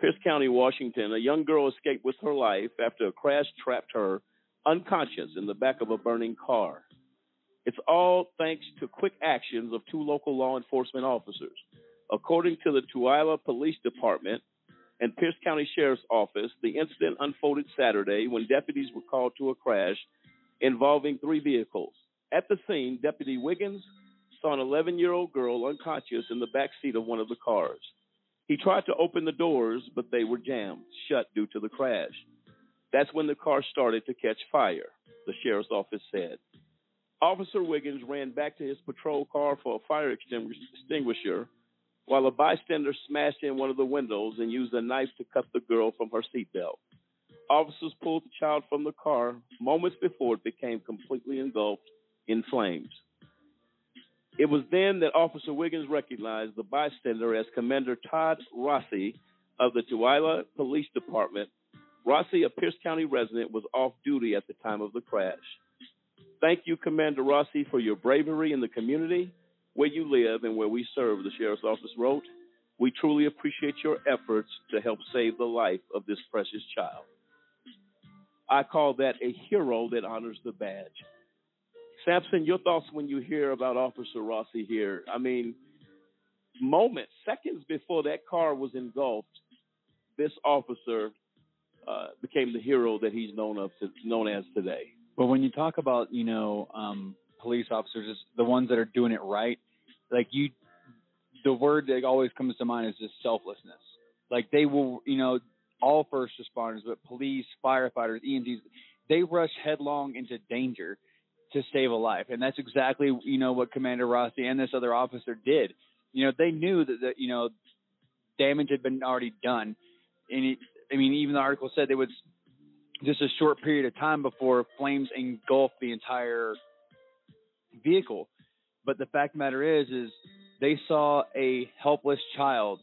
Pierce County, Washington, a young girl escaped with her life after a crash trapped her unconscious in the back of a burning car. It's all thanks to quick actions of two local law enforcement officers. According to the Tooele Police Department and Pierce County Sheriff's Office, the incident unfolded Saturday when deputies were called to a crash involving three vehicles. At the scene, Deputy Wiggins saw an 11 year old girl unconscious in the back seat of one of the cars. He tried to open the doors, but they were jammed shut due to the crash. That's when the car started to catch fire, the sheriff's office said. Officer Wiggins ran back to his patrol car for a fire extinguisher while a bystander smashed in one of the windows and used a knife to cut the girl from her seatbelt. Officers pulled the child from the car moments before it became completely engulfed in flames. It was then that Officer Wiggins recognized the bystander as Commander Todd Rossi of the Tooele Police Department. Rossi, a Pierce County resident, was off duty at the time of the crash. Thank you, Commander Rossi, for your bravery in the community where you live and where we serve, the Sheriff's Office wrote. We truly appreciate your efforts to help save the life of this precious child. I call that a hero that honors the badge. Samson, your thoughts when you hear about Officer Rossi here? I mean, moments, seconds before that car was engulfed, this officer uh, became the hero that he's known of known as today. But when you talk about you know um, police officers, the ones that are doing it right, like you, the word that always comes to mind is just selflessness. Like they will, you know, all first responders, but police, firefighters, EMTs, they rush headlong into danger to save a life. And that's exactly, you know, what Commander Rossi and this other officer did. You know, they knew that, the, you know, damage had been already done. And I mean, even the article said it was just a short period of time before flames engulfed the entire vehicle. But the fact the matter is, is they saw a helpless child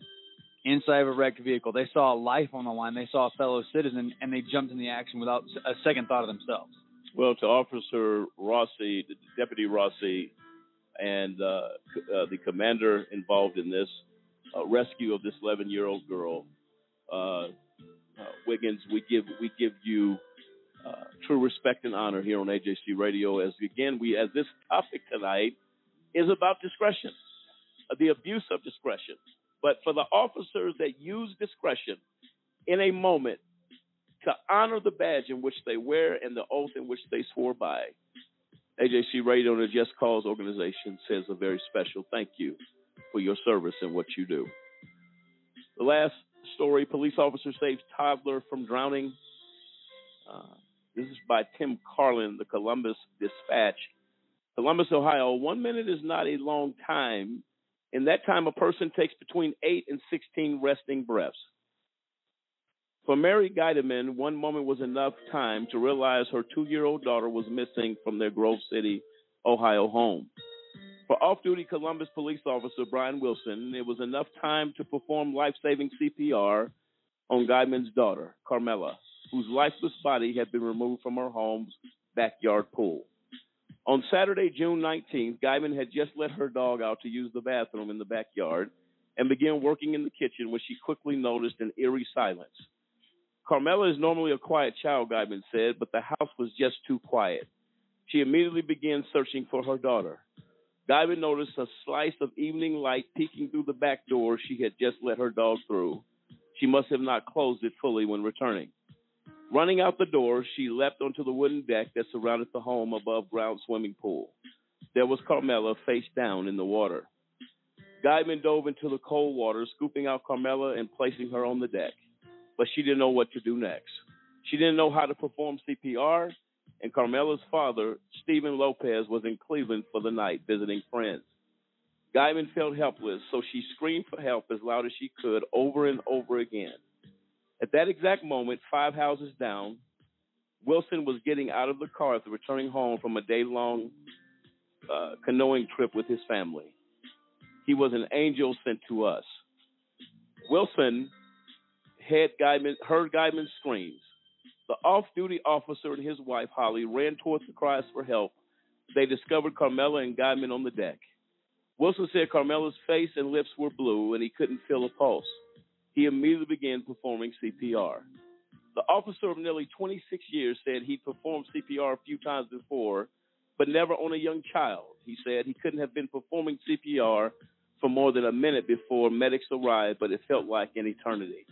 inside of a wrecked vehicle. They saw a life on the line. They saw a fellow citizen, and they jumped in the action without a second thought of themselves. Well, to Officer Rossi, Deputy Rossi, and uh, uh, the commander involved in this uh, rescue of this 11-year-old girl, uh, uh, Wiggins, we give we give you uh, true respect and honor here on AJC Radio. As again, we as this topic tonight is about discretion, the abuse of discretion. But for the officers that use discretion in a moment to honor the badge in which they wear and the oath in which they swore by. AJC Radio and the Just Cause organization says a very special thank you for your service and what you do. The last story police officer saves toddler from drowning. Uh, this is by Tim Carlin, the Columbus Dispatch. Columbus, Ohio. One minute is not a long time. In that time, a person takes between 8 and 16 resting breaths. For Mary Guideman, one moment was enough time to realize her two year old daughter was missing from their Grove City, Ohio home. For off duty Columbus police officer Brian Wilson, it was enough time to perform life saving CPR on Guideman's daughter, Carmela, whose lifeless body had been removed from her home's backyard pool. On Saturday, June 19th, Guyman had just let her dog out to use the bathroom in the backyard and began working in the kitchen when she quickly noticed an eerie silence. Carmela is normally a quiet child, Guyman said, but the house was just too quiet. She immediately began searching for her daughter. Guyman noticed a slice of evening light peeking through the back door she had just let her dog through. She must have not closed it fully when returning. Running out the door, she leapt onto the wooden deck that surrounded the home above ground swimming pool. There was Carmela face down in the water. Guyman dove into the cold water, scooping out Carmela and placing her on the deck. But she didn't know what to do next. She didn't know how to perform CPR, and Carmela's father, Stephen Lopez, was in Cleveland for the night visiting friends. Guyman felt helpless, so she screamed for help as loud as she could over and over again. At that exact moment, five houses down, Wilson was getting out of the car after returning home from a day long uh, canoeing trip with his family. He was an angel sent to us. Wilson had Guyman, heard Guyman's screams. The off duty officer and his wife, Holly, ran towards the cries for help. They discovered Carmela and Guyman on the deck. Wilson said Carmela's face and lips were blue and he couldn't feel a pulse. He immediately began performing CPR. The officer of nearly 26 years said he'd performed CPR a few times before, but never on a young child. He said he couldn't have been performing CPR for more than a minute before medics arrived, but it felt like an eternity.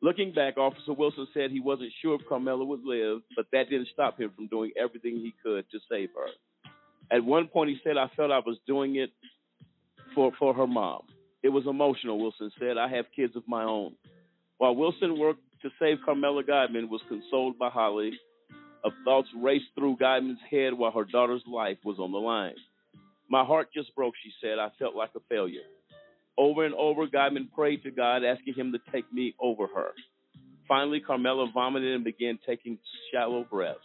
Looking back, Officer Wilson said he wasn't sure if Carmela would live, but that didn't stop him from doing everything he could to save her. At one point, he said, I felt I was doing it for, for her mom. It was emotional, Wilson said. I have kids of my own. While Wilson worked to save Carmela Guyman was consoled by Holly, of thoughts raced through Guyman's head while her daughter's life was on the line. My heart just broke, she said. I felt like a failure. Over and over, Guyman prayed to God, asking him to take me over her. Finally, Carmela vomited and began taking shallow breaths.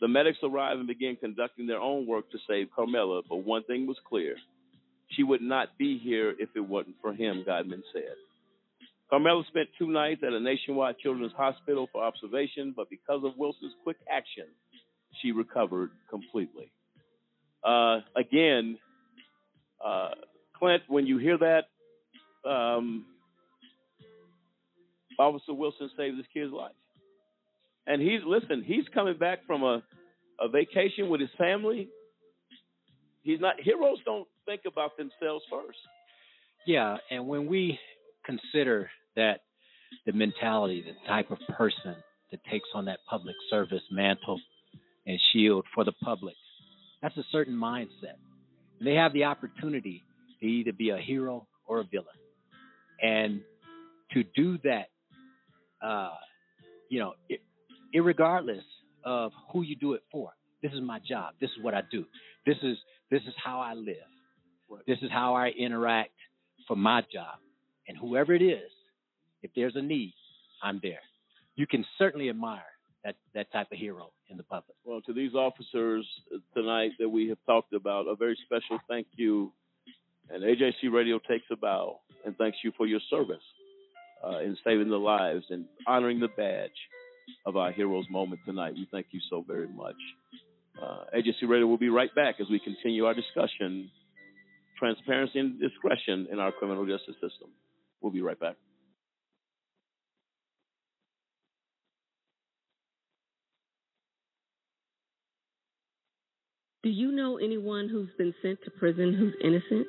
The medics arrived and began conducting their own work to save Carmela, but one thing was clear. She would not be here if it wasn't for him, Guyman said. Carmela spent two nights at a nationwide children's hospital for observation, but because of Wilson's quick action, she recovered completely. Uh, again, uh, Clint, when you hear that, um, Officer Wilson saved this kid's life. And he's, listen, he's coming back from a, a vacation with his family. He's not, heroes don't think about themselves first. Yeah, and when we consider that the mentality, the type of person that takes on that public service mantle and shield for the public, that's a certain mindset. And they have the opportunity to either be a hero or a villain. And to do that, uh, you know, it, irregardless of who you do it for, this is my job. This is what I do. This is this is how I live. This is how I interact for my job. And whoever it is, if there's a need, I'm there. You can certainly admire that, that type of hero in the public. Well, to these officers tonight that we have talked about, a very special thank you. And AJC Radio takes a bow and thanks you for your service uh, in saving the lives and honoring the badge of our heroes moment tonight. We thank you so very much. Uh, AJC Radio will be right back as we continue our discussion transparency and discretion in our criminal justice system. We'll be right back. Do you know anyone who's been sent to prison who's innocent?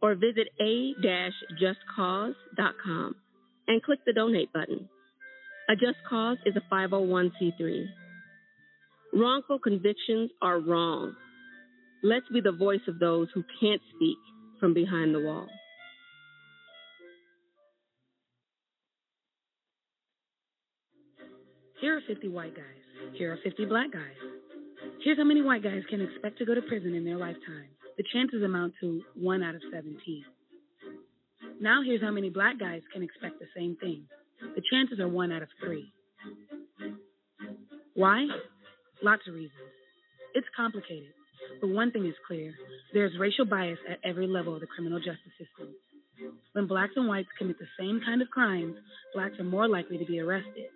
or visit a-justcause.com and click the donate button. A Just Cause is a 501c3. Wrongful convictions are wrong. Let's be the voice of those who can't speak from behind the wall. Here are 50 white guys. Here are 50 black guys. Here's how many white guys can expect to go to prison in their lifetime. The chances amount to 1 out of 17. Now here's how many black guys can expect the same thing. The chances are 1 out of 3. Why? Lots of reasons. It's complicated. But one thing is clear there's racial bias at every level of the criminal justice system. When blacks and whites commit the same kind of crimes, blacks are more likely to be arrested.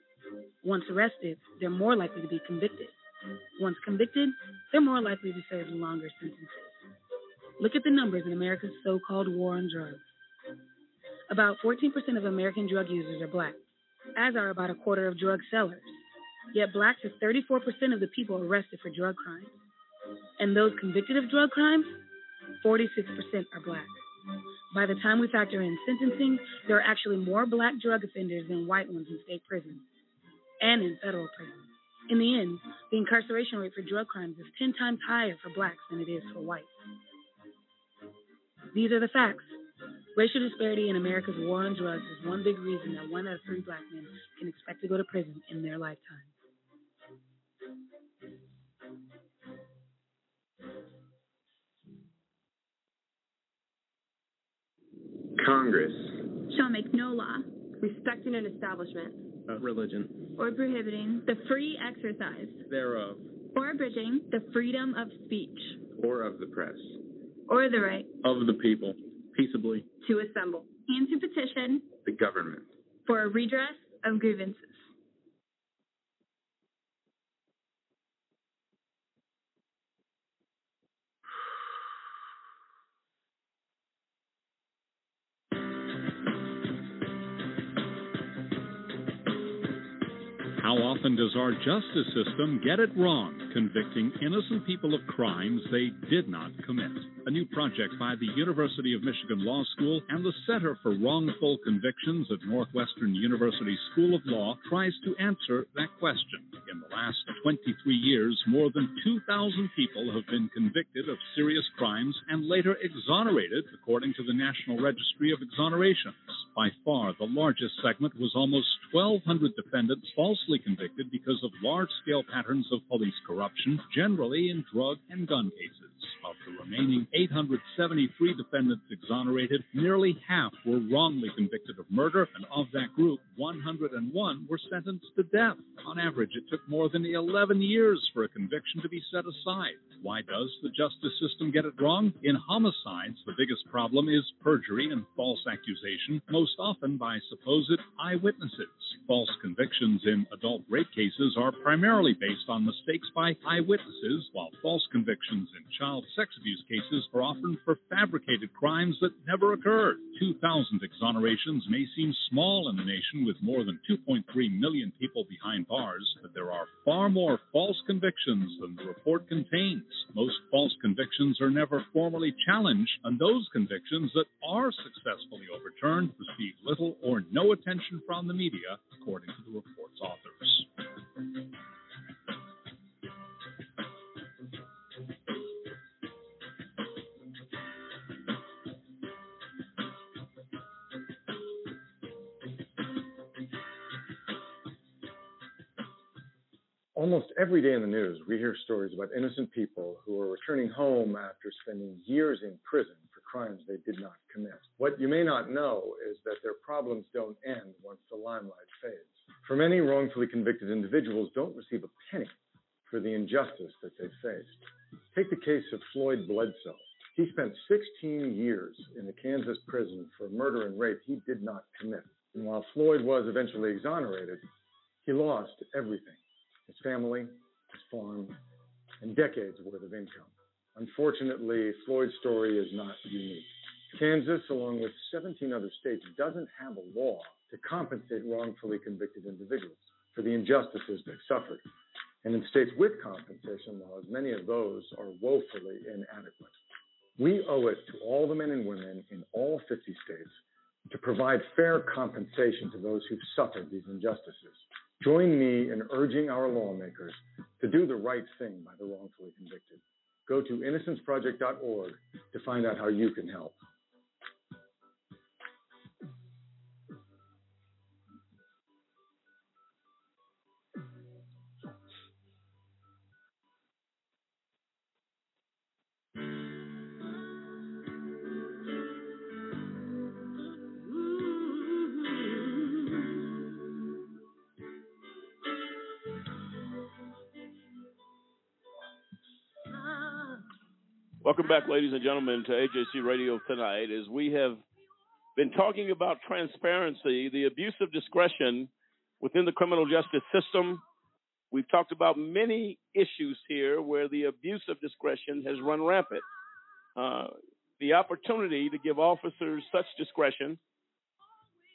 Once arrested, they're more likely to be convicted. Once convicted, they're more likely to serve longer sentences. Look at the numbers in America's so called war on drugs. About 14% of American drug users are black, as are about a quarter of drug sellers. Yet blacks are 34% of the people arrested for drug crimes. And those convicted of drug crimes, 46% are black. By the time we factor in sentencing, there are actually more black drug offenders than white ones in state prisons and in federal prisons. In the end, the incarceration rate for drug crimes is 10 times higher for blacks than it is for whites. These are the facts. Racial disparity in America's war on drugs is one big reason that one out of three black men can expect to go to prison in their lifetime. Congress. Shall make no law respecting an establishment. Of religion. Or prohibiting the free exercise. Thereof. Or abridging the freedom of speech. Or of the press or the right of the people peaceably to assemble and to petition the government for a redress of grievances. How often does our justice system get it wrong, convicting innocent people of crimes they did not commit? A new project by the University of Michigan Law School and the Center for Wrongful Convictions at Northwestern University School of Law tries to answer that question. In the last 23 years, more than 2,000 people have been convicted of serious crimes and later exonerated, according to the National Registry of Exonerations. By far, the largest segment was almost 1,200 defendants falsely convicted because of large scale patterns of police corruption, generally in drug and gun cases. Of the remaining 873 defendants exonerated, nearly half were wrongly convicted of murder, and of that group, 101 were sentenced to death. On average, it took more than 11 years for a conviction to be set aside. Why does the justice system get it wrong? In homicides, the biggest problem is perjury and false accusation, most often by supposed eyewitnesses. False convictions in adult rape cases are primarily based on mistakes by eyewitnesses, while false convictions in child sex abuse cases are often for fabricated crimes that never occurred. 2,000 exonerations may seem small in a nation with more than 2.3 million people behind bars, but there are far more false convictions than the report contains. Most false convictions are never formally challenged, and those convictions that are successfully overturned receive little or no attention from the media, according to the report's authors. Almost every day in the news, we hear stories about innocent people who are returning home after spending years in prison crimes they did not commit. What you may not know is that their problems don't end once the limelight fades. For many wrongfully convicted individuals don't receive a penny for the injustice that they faced. Take the case of Floyd Bledsoe. He spent 16 years in a Kansas prison for murder and rape he did not commit. And while Floyd was eventually exonerated, he lost everything his family, his farm, and decades worth of income. Unfortunately, Floyd's story is not unique. Kansas, along with 17 other states, doesn't have a law to compensate wrongfully convicted individuals for the injustices they've suffered. And in states with compensation laws, many of those are woefully inadequate. We owe it to all the men and women in all 50 states to provide fair compensation to those who've suffered these injustices. Join me in urging our lawmakers to do the right thing by the wrongfully convicted. Go to innocenceproject.org to find out how you can help. Welcome back, ladies and gentlemen, to AJC Radio tonight. As we have been talking about transparency, the abuse of discretion within the criminal justice system. We've talked about many issues here where the abuse of discretion has run rampant. Uh, the opportunity to give officers such discretion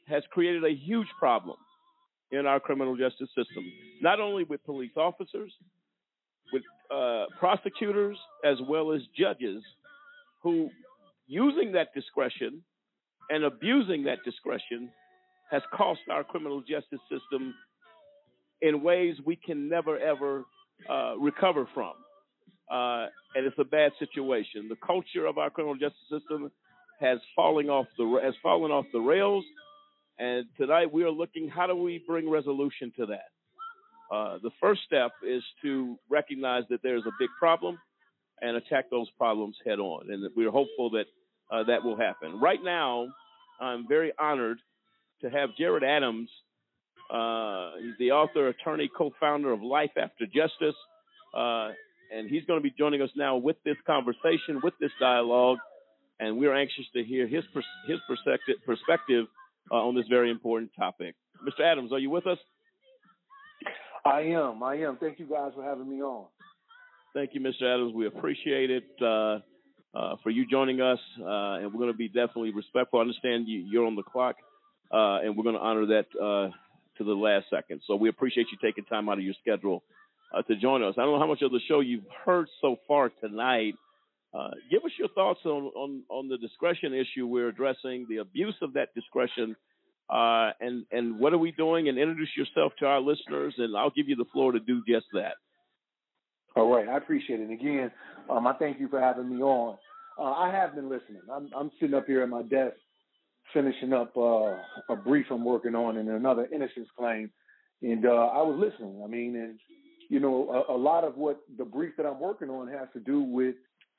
has created a huge problem in our criminal justice system, not only with police officers, with uh, prosecutors, as well as judges who, using that discretion and abusing that discretion, has cost our criminal justice system in ways we can never ever uh, recover from. Uh, and it's a bad situation. The culture of our criminal justice system has fallen off the has fallen off the rails. And tonight we are looking how do we bring resolution to that. Uh, the first step is to recognize that there's a big problem and attack those problems head on. And we're hopeful that uh, that will happen. Right now, I'm very honored to have Jarrett Adams. Uh, he's the author, attorney, co-founder of Life After Justice, uh, and he's going to be joining us now with this conversation, with this dialogue, and we're anxious to hear his pers- his perspective perspective uh, on this very important topic. Mr. Adams, are you with us? I am. I am. Thank you guys for having me on. Thank you, Mr. Adams. We appreciate it uh, uh, for you joining us, uh, and we're going to be definitely respectful. I understand you, you're on the clock, uh, and we're going to honor that uh, to the last second. So we appreciate you taking time out of your schedule uh, to join us. I don't know how much of the show you've heard so far tonight. give us your thoughts on, on, on the discretion issue we're addressing, the abuse of that discretion, uh, and and what are we doing? And introduce yourself to our listeners, and I'll give you the floor to do just that. All right, I appreciate it. Again, um, I thank you for having me on. Uh, I have been listening. I'm, I'm sitting up here at my desk, finishing up uh, a brief I'm working on in another innocence claim, and uh, I was listening. I mean, and you know, a, a lot of what the brief that I'm working on has to do with,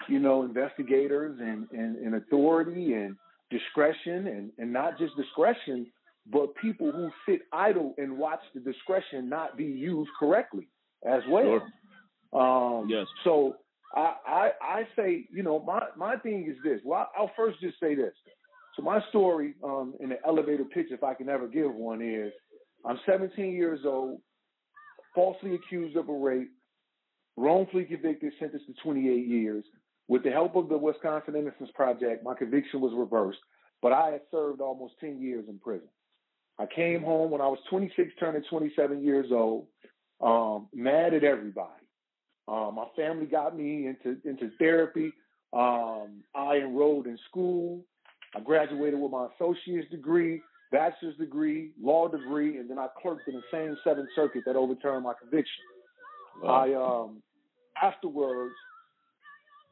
you know, investigators and, and, and authority and discretion, and, and not just discretion, but people who sit idle and watch the discretion not be used correctly as well. Sure. Um, yes. So I, I I say, you know, my my thing is this. Well, I'll first just say this. So my story um, in the elevator pitch, if I can ever give one, is I'm 17 years old, falsely accused of a rape, wrongfully convicted, sentenced to 28 years. With the help of the Wisconsin Innocence Project, my conviction was reversed, but I had served almost 10 years in prison. I came home when I was 26, turning 27 years old, um, mad at everybody. Um, my family got me into into therapy. Um, I enrolled in school. I graduated with my associate's degree, bachelor's degree, law degree, and then I clerked in the same Seventh Circuit that overturned my conviction. Wow. I um, afterwards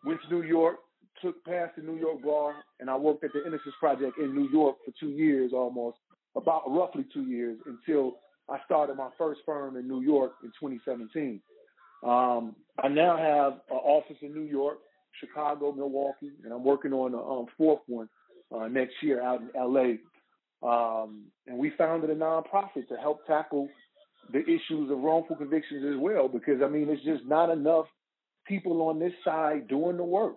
went to New York, took past the New York bar, and I worked at the Innocence Project in New York for two years almost, about roughly two years until I started my first firm in New York in 2017. Um, I now have an office in New York, Chicago, Milwaukee, and I'm working on a um, fourth one uh, next year out in LA. Um, and we founded a nonprofit to help tackle the issues of wrongful convictions as well, because I mean, it's just not enough people on this side doing the work.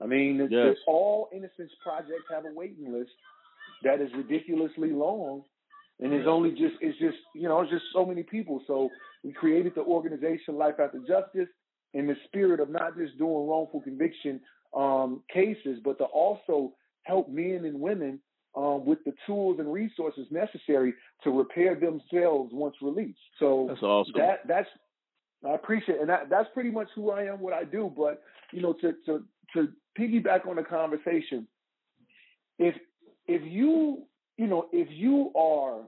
I mean, Yes. all innocence projects have a waiting list that is ridiculously long, and it's only just it's just you know it's just so many people. So we created the organization Life After Justice in the spirit of not just doing wrongful conviction um, cases, but to also help men and women um, with the tools and resources necessary to repair themselves once released. So That's awesome. that that's I appreciate it. and that that's pretty much who I am, what I do. But you know, to to to piggyback on the conversation, if if you you know if you are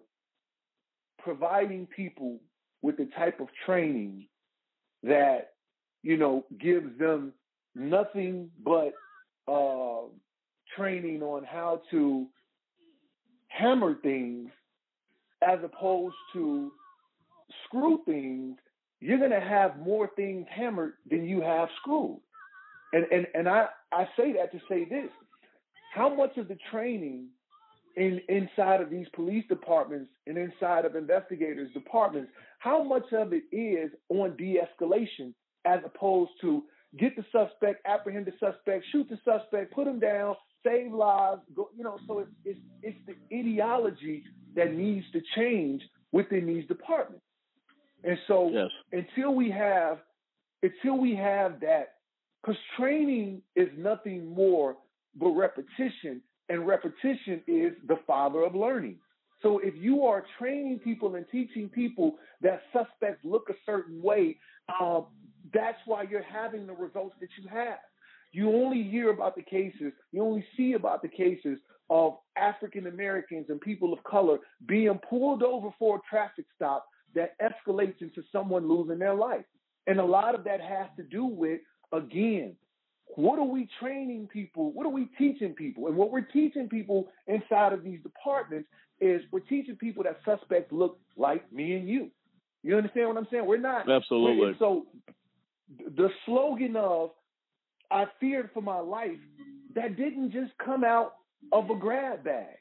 providing people with the type of training that you know gives them nothing but uh, training on how to hammer things as opposed to screw things, you're gonna have more things hammered than you have screwed. And and and I I say that to say this: how much of the training in inside of these police departments and inside of investigators departments, how much of it is on de-escalation as opposed to get the suspect, apprehend the suspect, shoot the suspect, put him down, save lives, go, you know, so it's, it's, it's the ideology that needs to change within these departments. And so yes. until we have until we have that, because training is nothing more but repetition, and repetition is the father of learning. So if you are training people and teaching people that suspects look a certain way, uh, that's why you're having the results that you have. You only hear about the cases, you only see about the cases of African Americans and people of color being pulled over for a traffic stop that escalates into someone losing their life. And a lot of that has to do with, again, what are we training people? What are we teaching people? And what we're teaching people inside of these departments is we're teaching people that suspects look like me and you. You understand what I'm saying? We're not. Absolutely. We're, so the slogan of I feared for my life, that didn't just come out of a grab bag.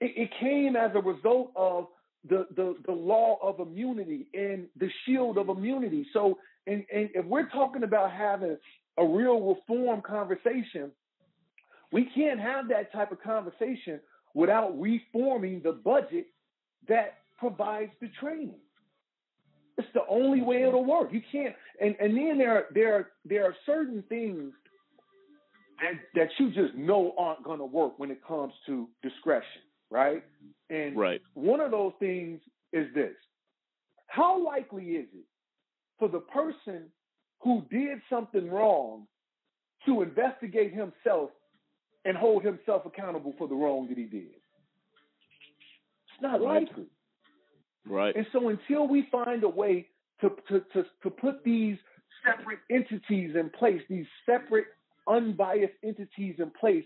It, it came as a result of the, the, the law of immunity and the shield of immunity. So, and, and if we're talking about having a real reform conversation, we can't have that type of conversation without reforming the budget that provides the training. It's the only way it'll work. You can't, and, and then there are there are, there are certain things that that you just know aren't going to work when it comes to discretion, right? And right. one of those things is this: How likely is it for the person who did something wrong to investigate himself and hold himself accountable for the wrong that he did? It's not likely. Right. And so until we find a way to, to, to, to put these separate entities in place, these separate unbiased entities in place,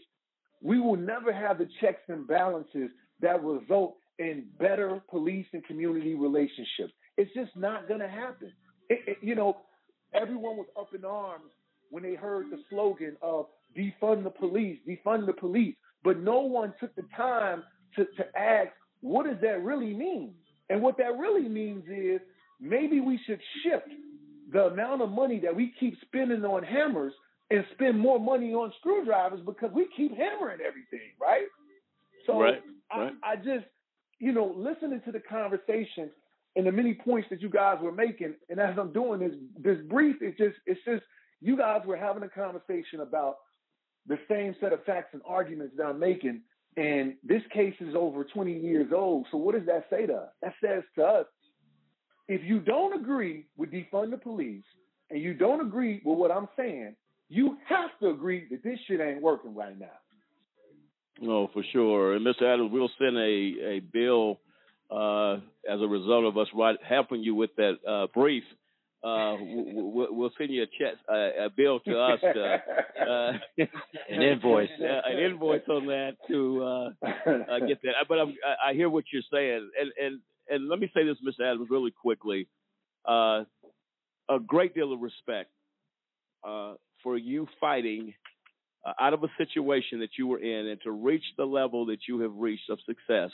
we will never have the checks and balances that result in better police and community relationships. It's just not going to happen. It, it, you know, everyone was up in arms when they heard the slogan of defund the police, defund the police, but no one took the time to, to ask, what does that really mean? And what that really means is maybe we should shift the amount of money that we keep spending on hammers and spend more money on screwdrivers because we keep hammering everything, right? So Right, I, right. I just, you know, listening to the conversation and the many points that you guys were making, and as I'm doing this this brief, it's just it's just you guys were having a conversation about the same set of facts and arguments that I'm making. And this case is over 20 years old. So what does that say to us? That says to us, if you don't agree with defund the police and you don't agree with what I'm saying, you have to agree that this shit ain't working right now. No, for sure. And Mr. Adams, we'll send a, a bill uh, as a result of us right, helping you with that uh, brief. Uh, we'll, we'll send you a check, uh, a bill to us, to, uh, An invoice. uh, an invoice on that to uh, uh, get that. But I'm, I, I hear what you're saying, and and and let me say this, Mr. Adams, really quickly. Uh, a great deal of respect uh, for you fighting uh, out of a situation that you were in and to reach the level that you have reached of success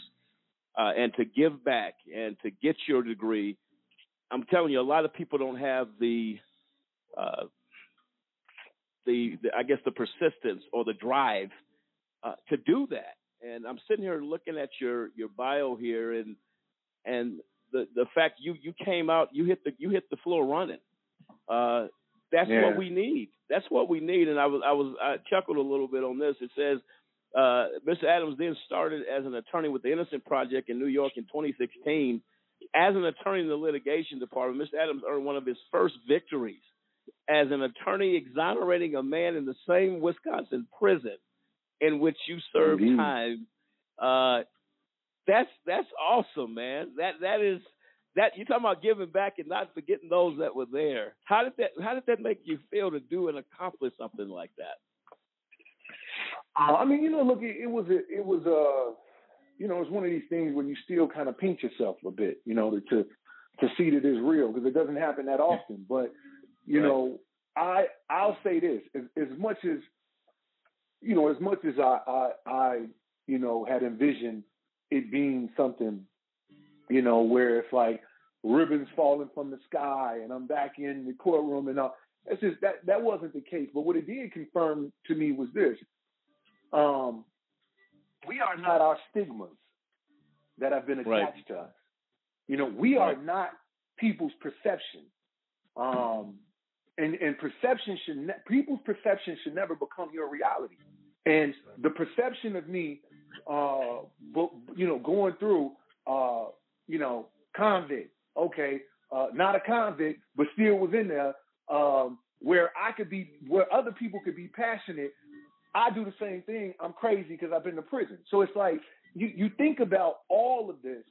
uh, and to give back and to get your degree. I'm telling you, a lot of people don't have the, uh, the, the I guess the persistence or the drive uh, to do that. And I'm sitting here looking at your your bio here, and and the the fact you you came out, you hit the you hit the floor running. Uh, that's Yeah. what we need. That's what we need. And I was I was I chuckled a little bit on this. It says uh, Mr. Adams then started as an attorney with the Innocent Project in New York in 2016. As an attorney in the litigation department, Mr. Adams earned one of his first victories as an attorney exonerating a man in the same Wisconsin prison in which you served Indeed. time. Uh, that's that's awesome, man. That that is that you're talking about giving back and not forgetting those that were there. How did that how did that make you feel to do and accomplish something like that? Uh, I mean, you know, look, it, it was a, it was uh you know, it's one of these things where you still kind of pinch yourself a bit, you know, to to, to see that it's real because it doesn't happen that often. But you Right. know, I I'll say this: as, as much as you know, as much as I, I I you know had envisioned it being something, you know, where it's like ribbons falling from the sky and I'm back in the courtroom and all. It's just that that wasn't the case. But what it did confirm to me was this: um, we are not our stigmas that have been attached Right. to us. You know, we are not people's perception. Um, and and perception should ne- people's perception should never become your reality. And the perception of me, uh, you know, going through, uh, you know, convict, okay, uh, not a convict, but still was in there, um, where I could be, where other people could be passionate. I do the same thing. I'm crazy because I've been to prison. So it's like you you think about all of this,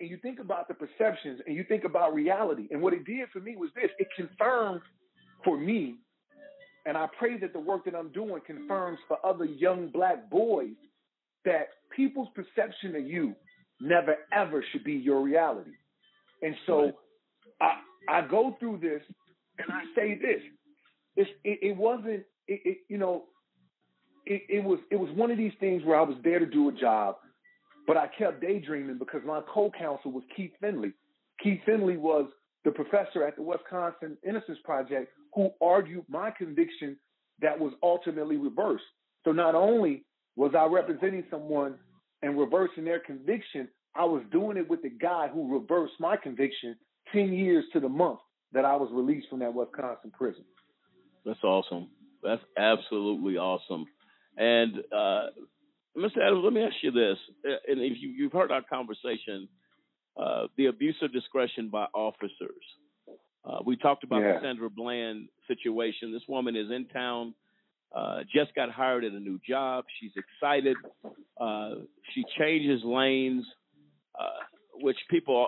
and you think about the perceptions, and you think about reality. And what it did for me was this: it confirmed for me, and I pray that the work that I'm doing confirms for other young black boys that people's perception of you never ever should be your reality. And so I I go through this and I say this. It's, it, it wasn't it, it you know it, it was it was one of these things where I was there to do a job, but I kept daydreaming because my co-counsel was Keith Findley. Keith Findley was the professor at the Wisconsin Innocence Project who argued my conviction that was ultimately reversed. So not only was I representing someone and reversing their conviction, I was doing it with the guy who reversed my conviction 10 years to the month that I was released from that Wisconsin prison. That's awesome. That's absolutely awesome. And uh, Mr. Adams, let me ask you this: Uh, and if you, you've heard our conversation, uh, the abuse of discretion by officers. Uh, we talked about Yeah. the Sandra Bland situation. This woman is in town, uh, just got hired at a new job. She's excited. Uh, she changes lanes, uh, which people,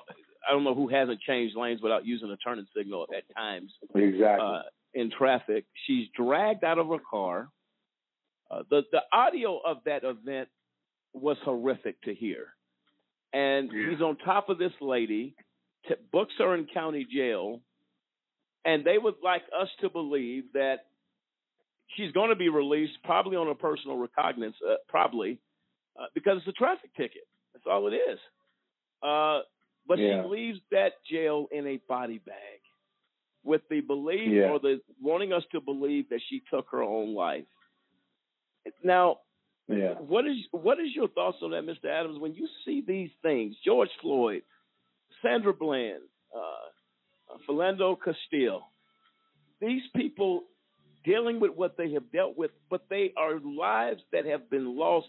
I don't know who hasn't changed lanes without using a turning signal at times Exactly. uh, in traffic. She's dragged out of her car. Uh, the the audio of that event was horrific to hear, and he's on top of this lady, t- books her in county jail, and they would like us to believe that she's going to be released, probably on a personal recognizance, uh, probably uh, because it's a traffic ticket. That's all it is. Uh, but Yeah. she leaves that jail in a body bag with the belief Yeah. or the wanting us to believe that she took her own life. Now, Yeah. what is what is your thoughts on that, Mr. Adams? When you see these things, George Floyd, Sandra Bland, uh, uh, Philando Castile, these people dealing with what they have dealt with, but they are lives that have been lost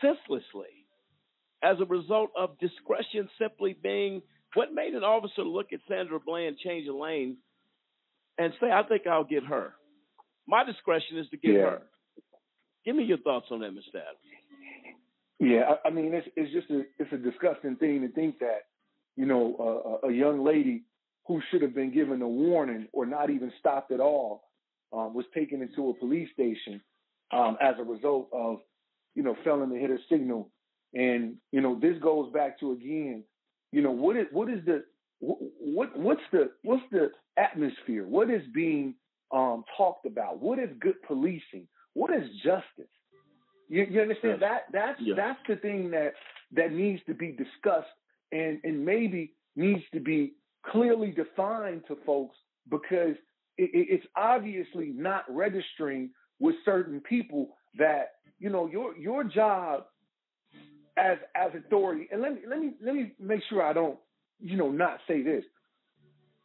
senselessly as a result of discretion simply being what made an officer look at Sandra Bland change a lane and say, I think I'll get her. My discretion is to get Yeah. her. Give me your thoughts on that, Mr. Adams. Yeah, I, I mean, it's it's just a it's a disgusting thing to think that you know uh, a young lady who should have been given a warning or not even stopped at all um, was taken into a police station um, as a result of you know failing to hit her signal. And you know this goes back to again, you know what is what is the what what's the what's the atmosphere? What is being um, talked about? What is good policing? What is justice? You, you understand that that's Yeah. that's the thing that that needs to be discussed and and maybe needs to be clearly defined to folks because it, it's obviously not registering with certain people that you know your your job as as authority and let me let me let me make sure I don't you know not say this.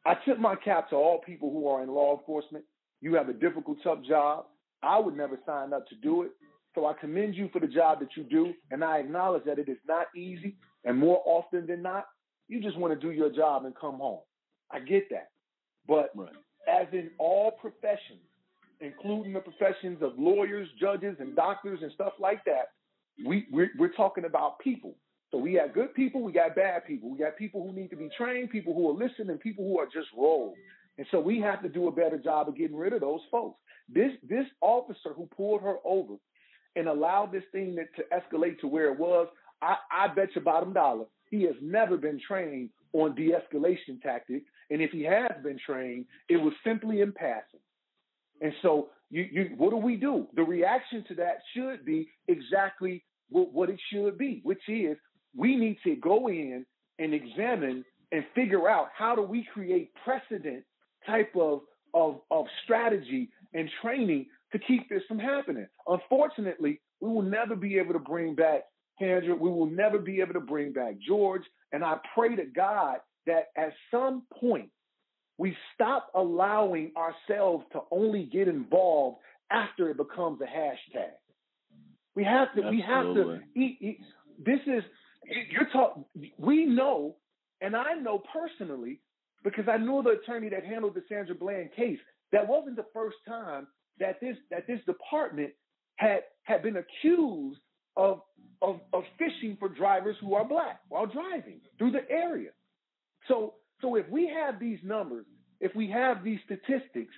I tip my cap to all people who are in law enforcement. You have a difficult, tough job. I would never sign up to do it. So I commend you for the job that you do, and I acknowledge that it is not easy. And more often than not, you just want to do your job and come home. I get that. But as in all professions, including the professions of lawyers, judges, and doctors and stuff like that, we we're, we're talking about people. So we got good people, we got bad people, we got people who need to be trained, people who are listening, people who are just rolled. And so we have to do a better job of getting rid of those folks. This this officer who pulled her over and allowed this thing to escalate to where it was, I, I bet you bottom dollar he has never been trained on de-escalation tactics. And if he has been trained, it was simply in passing. And so you, you what do we do? The reaction to that should be exactly what, what it should be, which is we need to go in and examine and figure out how do we create precedent type of of, of strategy and training to keep this from happening. Unfortunately, we will never be able to bring back Kendra. We will never be able to bring back George, And I pray to God that at some point we stop allowing ourselves to only get involved after it becomes a hashtag. We have to. We have to. Eat, eat. This is you're talking. We know, and I know personally because I know the attorney that handled the Sandra Bland case. That wasn't the first time that this that this department had had been accused of of, of fishing for drivers who are black while driving through the area. So so if we have these numbers, if we have these statistics,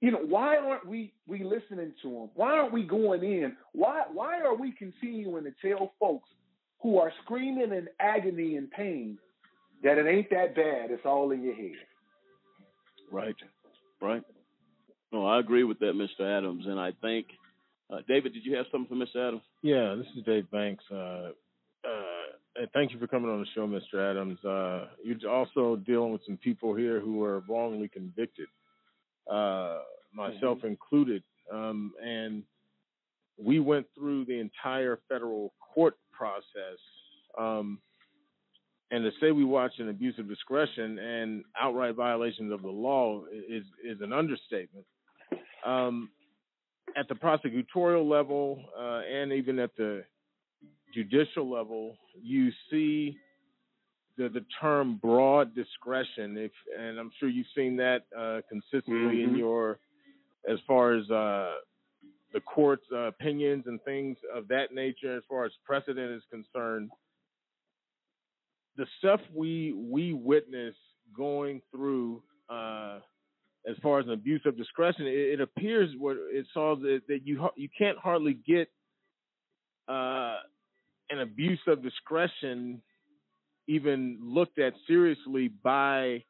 you know, why aren't we we listening to them? Why aren't we going in? Why why are we continuing to tell folks who are screaming in agony and pain that it ain't that bad? It's all in your head. Right, right. No, I agree with that, Mr. Adams, and I think uh, David, did you have something for Mr. Adams? Yeah, this is Dave Banks. Uh, uh, thank you for coming on the show, Mr. Adams. Uh, you're also dealing with some people here who are wrongly convicted, uh, myself Mm-hmm. included. Um, and we went through the entire federal court process. Um, and to say we watch an abuse of discretion and outright violations of the law is is an understatement. Um, at the prosecutorial level uh, and even at the judicial level, you see the the term broad discretion. If and I'm sure you've seen that uh, consistently in Mhm. your as far as uh, the court's uh, opinions and things of that nature, as far as precedent is concerned. The stuff we we witness going through uh, as far as an abuse of discretion, it, it appears what it saw that, that you you can't hardly get uh, an abuse of discretion even looked at seriously by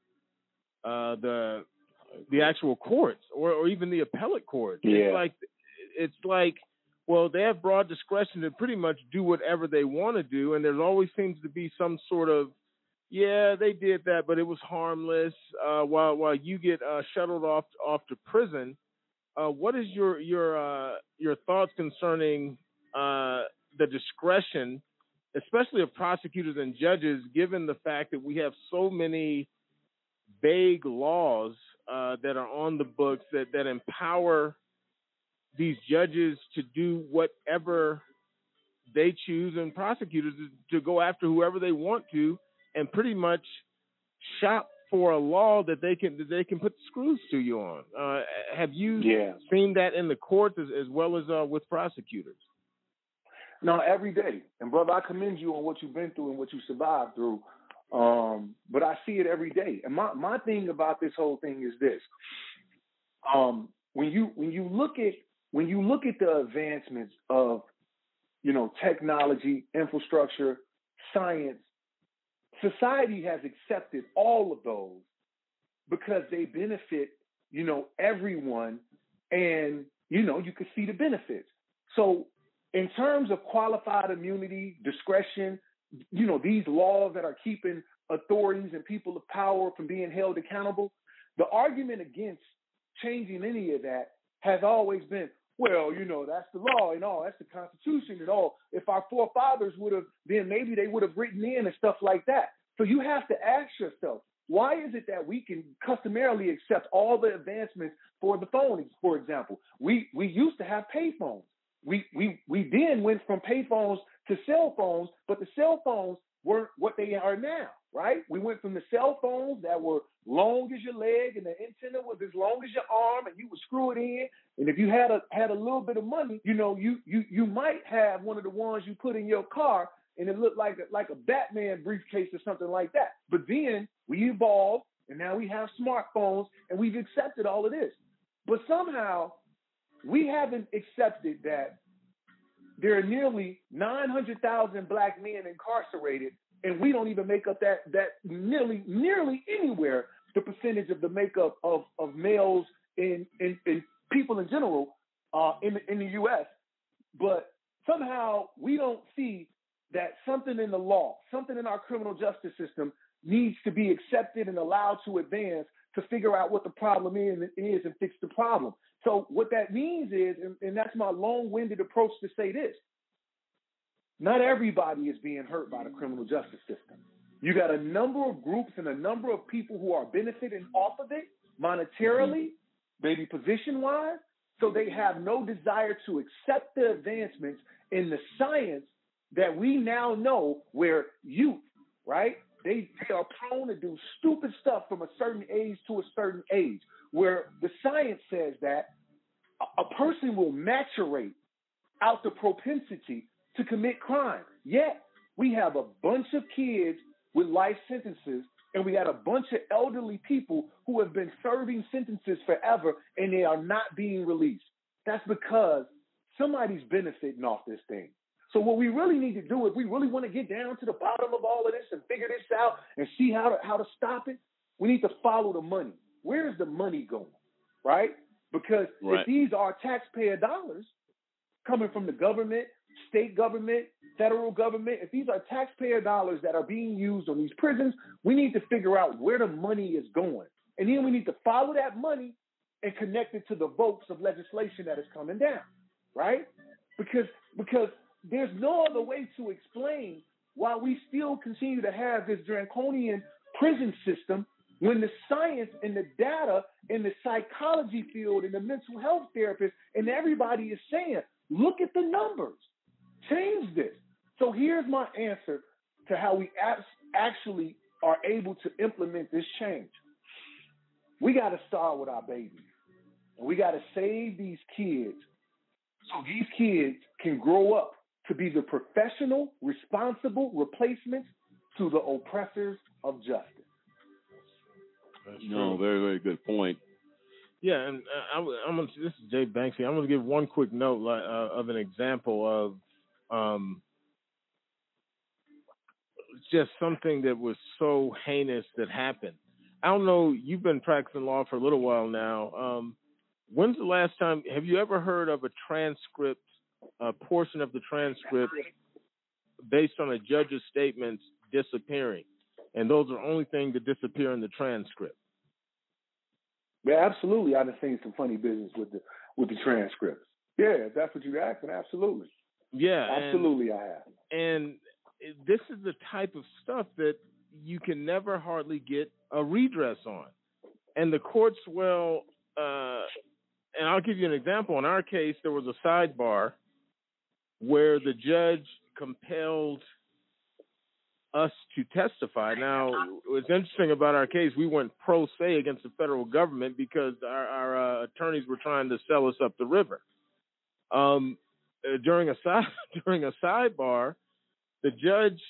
uh, the the actual courts or, or even the appellate courts. Yeah. It's like it's like well they have broad discretion to pretty much do whatever they want to do, and there always seems to be some sort of yeah, they did that, but it was harmless. Uh, while while you get uh, shuttled off off to prison, uh, what is your your uh, your thoughts concerning uh, the discretion, especially of prosecutors and judges, given the fact that we have so many vague laws uh, that are on the books that that empower these judges to do whatever they choose and prosecutors to, go after whoever they want to and pretty much shop for a law that they can that they can put screws to you on. Uh, have you Yeah. seen that in the courts as, as well as uh, with prosecutors? No, every day. And brother, I commend you on what you've been through and what you survived through. Um, but I see it every day. And my, my thing about this whole thing is this. Um, when you when you look at when you look at the advancements of you know technology, infrastructure, science, society has accepted all of those because they benefit, you know, everyone and you know, you can see the benefits. So in terms of qualified immunity, discretion, you know, these laws that are keeping authorities and people of power from being held accountable, the argument against changing any of that has always been, well, you know, that's the law and all, that's the Constitution and all. If our forefathers would have, then maybe they would have written in and stuff like that. So you have to ask yourself, why is it that we can customarily accept all the advancements for the phone, for example? We we used to have payphones. We we we then went from payphones to cell phones, but the cell phones weren't what they are now, right? We went from the cell phones that were long as your leg and the antenna was as long as your arm and you would screw it in. And if you had a had a little bit of money, you know, you you you might have one of the ones you put in your car and it looked like a, like a Batman briefcase or something like that. But then we evolved and now we have smartphones and we've accepted all of this. But somehow we haven't accepted that there are nearly 900,000 black men incarcerated, and we don't even make up that that nearly nearly anywhere the percentage of the makeup of of males in in, people in general uh, in in the U.S. But somehow we don't see that something in the law, something in our criminal justice system needs to be accepted and allowed to advance to figure out what the problem is, is and fix the problem. So what that means is, and, and that's my long-winded approach to say this, not everybody is being hurt by the criminal justice system. You got a number of groups and a number of people who are benefiting off of it monetarily, mm-hmm. maybe position wise. So they have no desire to accept the advancements in the science that we now know where youth, right? They, they are prone to do stupid stuff from a certain age to a certain age, where the science says that a, a person will maturate out the propensity to commit crime. Yet we have a bunch of kids with life sentences, and we got a bunch of elderly people who have been serving sentences forever, and they are not being released. That's because somebody's benefiting off this thing. So what we really need to do, if we really want to get down to the bottom of all of this and figure this out and see how to how to stop it, we need to follow the money. Where is the money going? Right? Because Right. if these are taxpayer dollars coming from the government, state government, federal government, if these are taxpayer dollars that are being used on these prisons, we need to figure out where the money is going. And then we need to follow that money and connect it to the votes of legislation that is coming down, right? Because because there's no other way to explain why we still continue to have this draconian prison system when the science and the data in the psychology field and the mental health therapists and everybody is saying, look at the numbers, change this. So here's my answer to how we abs- actually are able to implement this change. We got to start with our babies. And we got to save these kids so these kids can grow up to be the professional, responsible replacements to the oppressors of justice. No, very, very good point. Yeah, and uh, I'm, I'm gonna. This is Jay Banksy. I'm gonna give one quick note uh, of an example of um, just something that was so heinous that happened. I don't know. You've been practicing law for a little while now. Um, when's the last time? Have you ever heard of a transcript, a portion of the transcript, based on a judge's statements disappearing, and those are the only things that disappear in the transcript? Yeah, absolutely. I've seen some funny business with the with the transcripts. Yeah, if that's what you're asking, absolutely. Yeah, and- absolutely, I have. and this is the type of stuff that you can never hardly get a redress on. And the courts will, uh, and I'll give you an example. In our case, there was a sidebar where the judge compelled us to testify. Now, what's interesting about our case, we went pro se against the federal government because our, our uh, attorneys were trying to sell us up the river. Um, uh, during a side during a sidebar, the judge,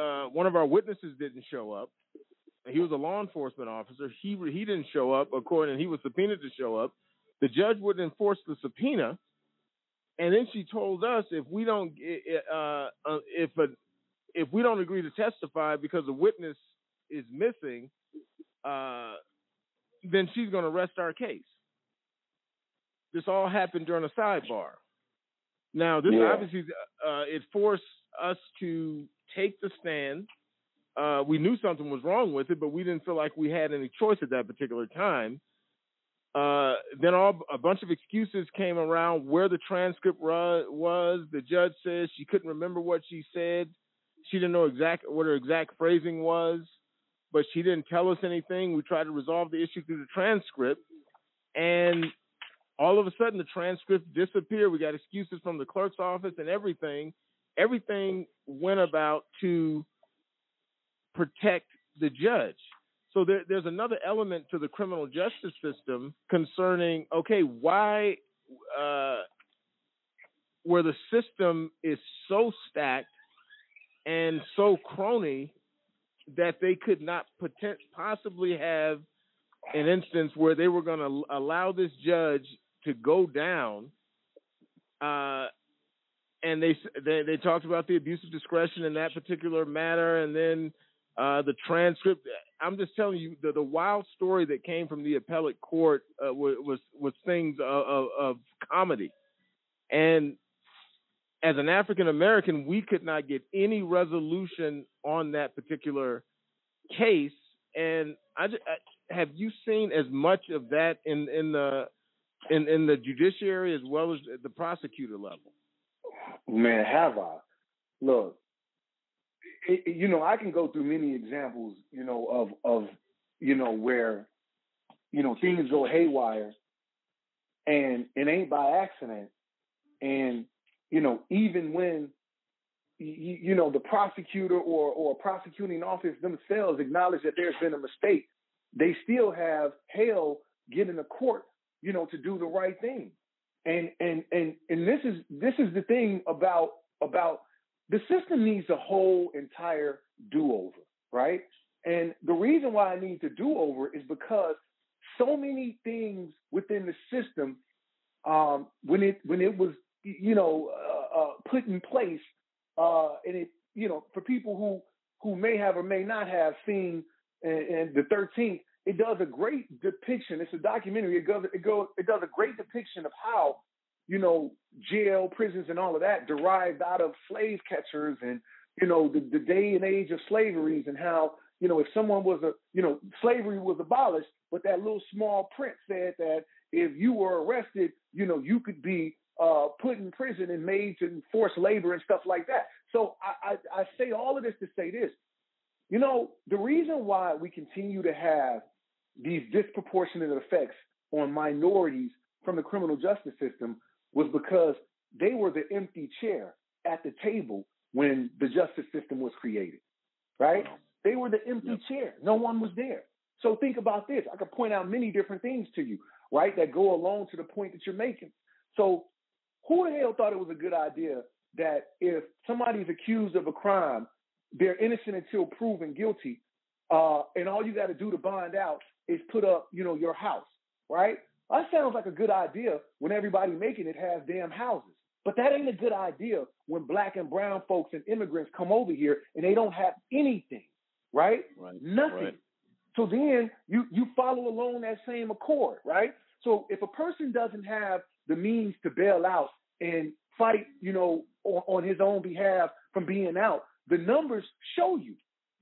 uh, one of our witnesses didn't show up. He was a law enforcement officer. He he didn't show up. According, and he was subpoenaed to show up. The judge wouldn't enforce the subpoena, and then she told us if we don't uh, uh, if a if we don't agree to testify because a witness is missing, uh, then she's going to rest our case. This all happened during a sidebar. Now, this Yeah. obviously uh, it forced us to take the stand. Uh, we knew something was wrong with it, but we didn't feel like we had any choice at that particular time. Uh, then all a bunch of excuses came around where the transcript was. The judge says she couldn't remember what she said. She didn't know exact what her exact phrasing was, but she didn't tell us anything. We tried to resolve the issue through the transcript, and all of a sudden the transcript disappeared. We got excuses from the clerk's office and everything. Everything went about to protect the judge. So there, there's another element to the criminal justice system concerning okay, why uh, where the system is so stacked and so crony that they could not potent, possibly have an instance where they were going to allow this judge to go down. Uh, and they, they they talked about the abuse of discretion in that particular matter, and then uh, the transcript. I'm just telling you the, the wild story that came from the appellate court uh, was, was things of, of, of comedy, and as an African American, we could not get any resolution on that particular case. And I, ju- I have you seen as much of that in in the in in the judiciary as well as the prosecutor level. Man, have I? Look, it, you know, I can go through many examples, you know, of of you know where you know things go haywire, and it ain't by accident, and you know even when you, you know the prosecutor or or prosecuting office themselves acknowledge that there's been a mistake, they still have hell getting to court, you know, to do the right thing, and and and and this is this is the thing about about the system needs a whole entire do-over, right? And the reason why I need to do-over is because so many things within the system, um, when it when it was you know uh, uh, put in place, uh, and it you know for people who who may have or may not have seen and, and the 13th, it does a great depiction. It's a documentary. It goes it goes it does a great depiction of how you know, jail, prisons, and all of that derived out of slave catchers and, you know, the, the day and age of slaveries and how, you know, if someone was a, you know, slavery was abolished, but that little small print said that if you were arrested, you know, you could be uh, put in prison and made to forced labor and stuff like that. So I, I, I say all of this to say this. You know, the reason why we continue to have these disproportionate effects on minorities from the criminal justice system was because they were the empty chair at the table when the justice system was created, right? They were the empty chair. No one was there. So think about this. I could point out many different things to you, right, that go along to the point that you're making. So who the hell thought it was a good idea that if somebody's accused of a crime, they're innocent until proven guilty, uh, and all you got to do to bond out is put up, you know, your house, right? That sounds like a good idea when everybody making it has damn houses. But that ain't a good idea when black and brown folks and immigrants come over here and they don't have anything, right? Right. Nothing. Right. So then you you follow along that same accord, right? So if a person doesn't have the means to bail out and fight, you know, on, on his own behalf from being out, the numbers show you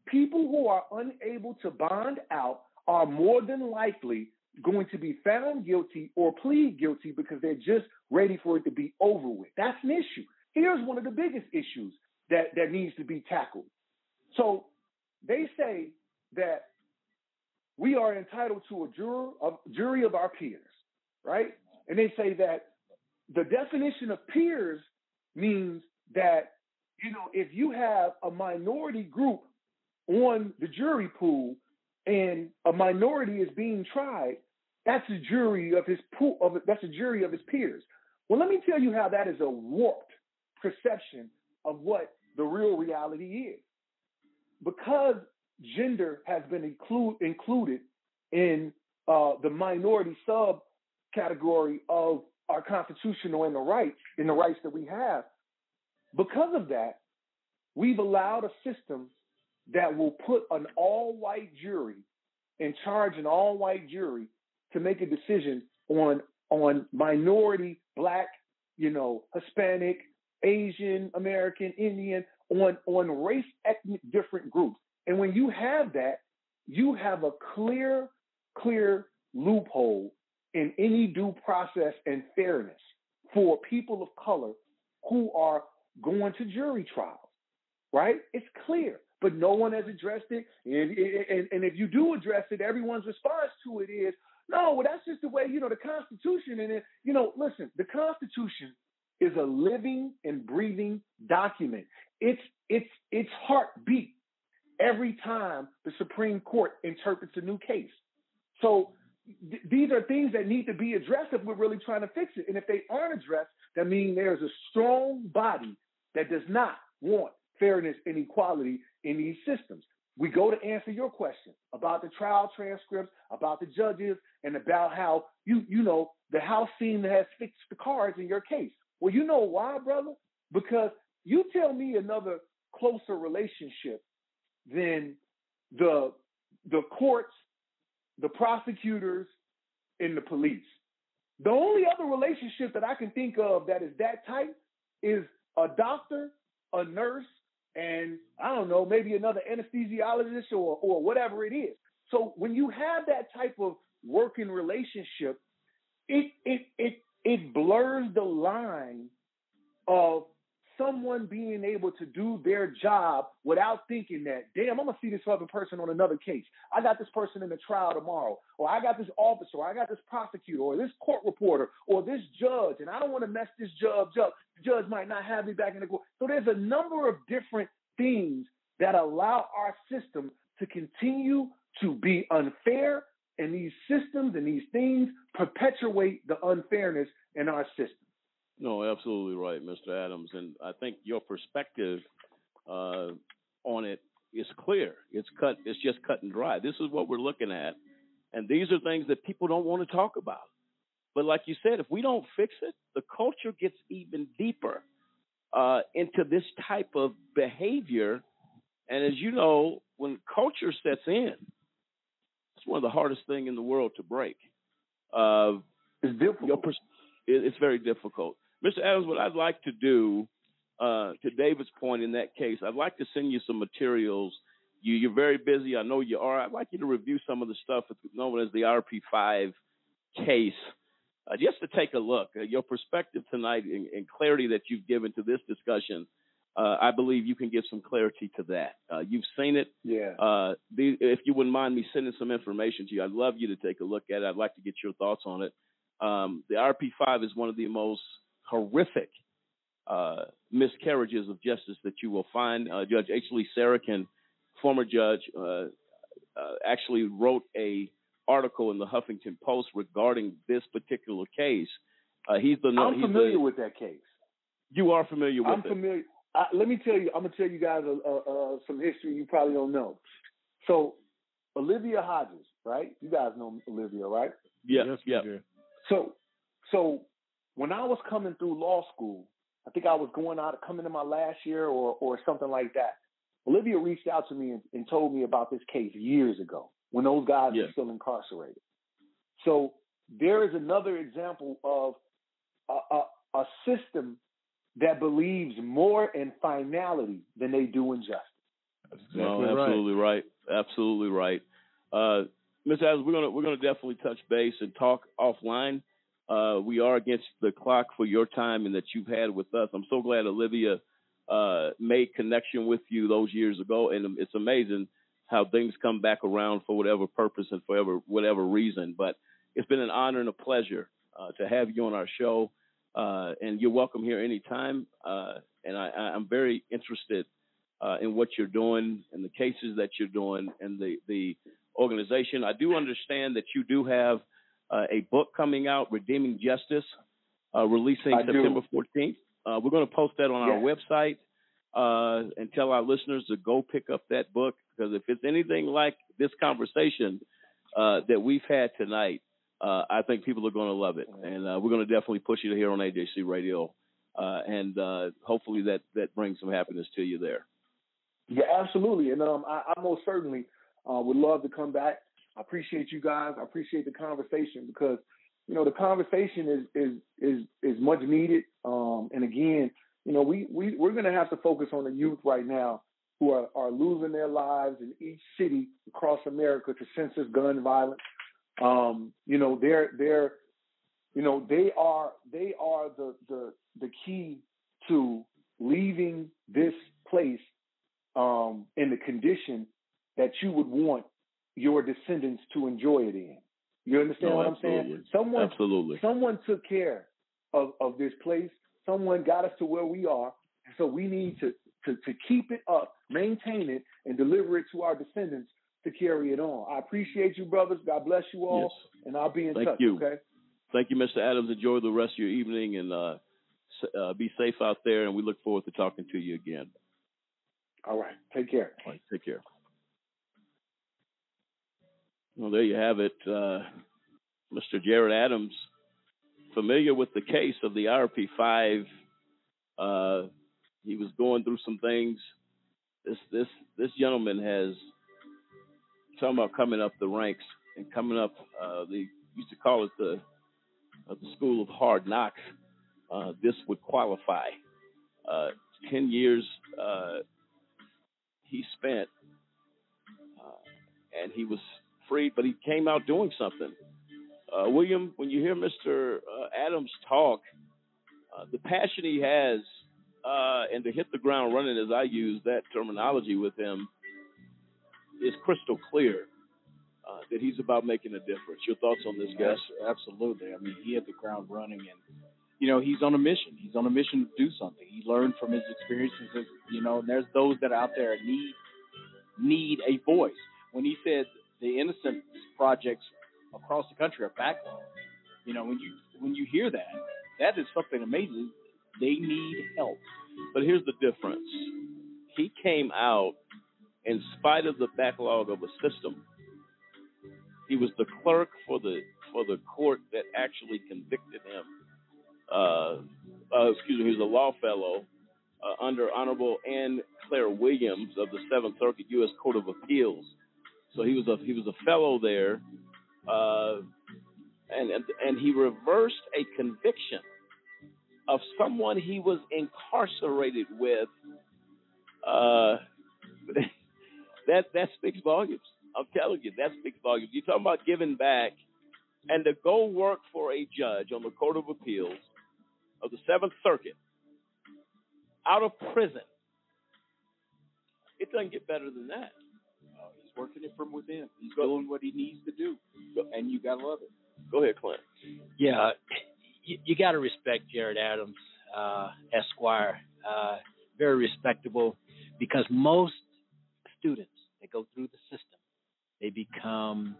people who are unable to bond out are more than likely going to be found guilty or plead guilty because they're just ready for it to be over with. That's an issue. Here's one of the biggest issues that, that needs to be tackled. So they say that we are entitled to a juror, a jury of our peers, right? And they say that the definition of peers means that, you know, if you have a minority group on the jury pool and a minority is being tried, that's a jury of his pool of that's a jury of his peers. Well, let me tell you how that is a warped perception of what the real reality is. Because gender has been include, included in uh, the minority subcategory of our constitutional and the rights in the rights that we have. Because of that, we've allowed a system that will put an all-white jury and charge an all-white jury to make a decision on on minority, black, you know, Hispanic, Asian, American, Indian, on on race ethnic different groups. And when you have that, you have a clear, clear loophole in any due process and fairness for people of color who are going to jury trials, right? It's clear, but no one has addressed it. And, and, and if you do address it, everyone's response to it is, no, well, that's just the way, you know, the Constitution and it, you know, listen, the Constitution is a living and breathing document. It's it's its heartbeat every time the Supreme Court interprets a new case. So th- these are things that need to be addressed if we're really trying to fix it. And if they aren't addressed, that means there's a strong body that does not want fairness and equality in these systems. We go to answer your question about the trial transcripts, about the judges, and about how you you know the House seemed to have fixed the cards in your case. Well, you know why, brother? Because you tell me another closer relationship than the the courts, the prosecutors, and the police. The only other relationship that I can think of that is that tight is a doctor, a nurse, and I don't know, maybe another anesthesiologist or or whatever it is. So when you have that type of working relationship, it it it it blurs the line of someone being able to do their job without thinking that, damn, I'm gonna see this other person on another case. I got this person in the trial tomorrow, or I got this officer, or I got this prosecutor, or this court reporter, or this judge, and I don't want to mess this judge up. Judge might not have me back in the court. So there's a number of different things that allow our system to continue to be unfair, and these systems and these things perpetuate the unfairness in our system. No, absolutely right, Mr. Adams. And I think your perspective uh, on it is clear. It's cut. It's just cut and dry. This is what we're looking at, and these are things that people don't want to talk about. But like you said, if we don't fix it, the culture gets even deeper uh, into this type of behavior. And as you know, when culture sets in, it's one of the hardest things in the world to break. Uh, it's difficult. Pers- it's very difficult. Mr. Adams, what I'd like to do, uh, to David's point in that case, I'd like to send you some materials. You, you're very busy. I know you are. I'd like you to review some of the stuff known as the IRP5 case, uh, just to take a look. Uh, your perspective tonight and, and, clarity that you've given to this discussion, uh, I believe you can give some clarity to that. Uh, you've seen it. Yeah. Uh, the, if you wouldn't mind me sending some information to you, I'd love you to take a look at it. I'd like to get your thoughts on it. Um, the IRP5 is one of the most horrific uh, miscarriages of justice that you will find. Uh, judge H. Lee Sarokin, former judge, uh, uh, actually wrote a article in the Huffington Post regarding this particular case. Uh, he's the. I'm he's familiar the, with that case. You are familiar with it. I'm it. familiar. I, let me tell you. I'm gonna tell you guys uh, some history you probably don't know. So, Olivia Hodges, right? You guys know Olivia, right? Yeah. Yes, yeah. So, so when I was coming through law school, I think I was going out, coming to my last year or or something like that. Olivia reached out to me and, and told me about this case years ago when those guys Yeah. were still incarcerated. So there is another example of a, a, a system that believes more in finality than they do in justice. No, Exactly right. absolutely right. Absolutely right. Uh, Ms. Adams, we're gonna we're gonna definitely touch base and talk offline. Uh, we are against the clock for your time and that you've had with us. I'm so glad Olivia uh, made connection with you those years ago, and it's amazing how things come back around for whatever purpose and for whatever, whatever reason. But it's been an honor and a pleasure uh, to have you on our show, uh, and you're welcome here anytime. Uh, and I, I'm very interested uh, in what you're doing and the cases that you're doing and the the organization. I do understand that you do have uh, a book coming out, Redeeming Justice, uh, releasing I do. September 14th. Uh, we're going to post that on our website uh, and tell our listeners to go pick up that book because if it's anything like this conversation uh, that we've had tonight, uh, I think people are going to love it, and uh, we're going to definitely push it here on AJC Radio, uh, and uh, hopefully that that brings some happiness to you there. Yeah, absolutely. And um, I, I most certainly would love to come back. I appreciate you guys. I appreciate the conversation because you know the conversation is is is is much needed. Um, and again, you know we we we're going to have to focus on the youth right now who are are losing their lives in each city across America to senseless gun violence. Um, you know they're they're you know they are they are the the the key to leaving this place um, in the condition that you would want your descendants to enjoy it in. You understand No, what I'm saying? absolutely. Someone, Absolutely. someone took care of, of this place. Someone got us to where we are. So we need to, to, to keep it up, maintain it, and deliver it to our descendants to carry it on. I appreciate you, brothers. God bless you all. Yes. And I'll be in Thank touch, you. okay? Thank you, Mr. Adams. Enjoy the rest of your evening and uh, uh, be safe out there. And we look forward to talking to you again. All right. Take care. All right, take care. Well, there you have it. Uh, Mr. Jarrett Adams, familiar with the case of the IRP5. Uh, he was going through some things. This this this gentleman has talking about coming up the ranks and coming up. Uh, they used to call it the uh, the school of hard knocks. Uh, this would qualify. Uh, Ten years uh, he spent, uh, and he was freed, but he came out doing something. Uh, William, when you hear Mr. Uh, Adams talk, uh, the passion he has uh, and to hit the ground running, as I use that terminology with him, is crystal clear uh, that he's about making a difference. Your thoughts on this, guy? Absolutely. I mean, he hit the ground running, and you know, he's on a mission. He's on a mission to do something. He learned from his experiences. You know, and there's those that out there need need a voice. When he said the innocent projects across the country are backlogged, you know, when you when you hear that, that is something amazing. They need help. But here's the difference. He came out in spite of the backlog of a system. He was the clerk for the for the court that actually convicted him. Uh, uh, excuse me, he was a law fellow uh, under Honorable Ann Claire Williams of the Seventh Circuit U.S. Court of Appeals. So he was a he was a fellow there, uh, and, and he reversed a conviction of someone he was incarcerated with. Uh, that that speaks volumes. I'm telling you, that speaks volumes. You're talking about giving back, and to go work for a judge on the Court of Appeals of the Seventh Circuit out of prison. It doesn't get better than that. He's working it from within. He's doing what he needs to do, and you gotta love it. Go ahead, Clint. Yeah, you, you got to respect Jarrett Adams, uh, Esquire. Uh, very respectable because most students that go through the system, they become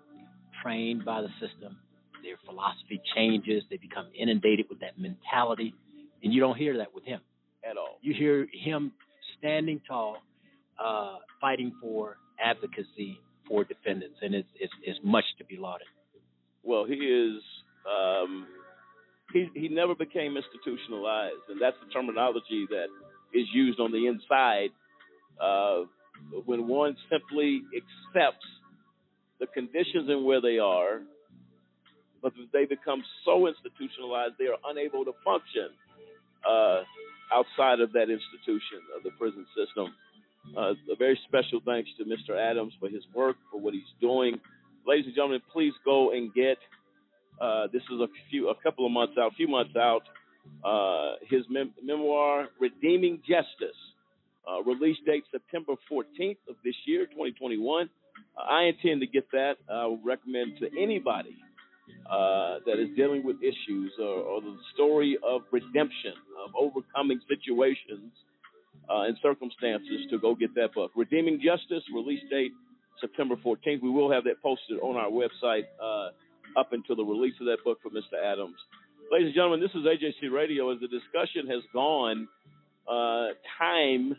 trained by the system. Their philosophy changes. They become inundated with that mentality, and you don't hear that with him at all. You hear him standing tall, uh, fighting for advocacy for defendants, and it's, it's, it's much to be lauded. Well, he is. Um, he he never became institutionalized, and that's the terminology that is used on the inside uh, when one simply accepts the conditions and where they are, but they become so institutionalized they are unable to function uh, outside of that institution of the prison system. Uh, a very special thanks to Mr. Adams for his work, for what he's doing. Ladies and gentlemen, please go and get. Uh, this is a few, a couple of months out, a few months out. Uh, his mem- memoir, Redeeming Justice, uh, release date September 14th of this year, 2021. Uh, I intend to get that. I would recommend to anybody uh, that is dealing with issues or, or, the story of redemption, of overcoming situations uh, and circumstances to go get that book. Redeeming Justice, release date September 14th. We will have that posted on our website uh, up until the release of that book for Mr. Adams. Ladies and gentlemen, this is AJC Radio. As the discussion has gone, uh, time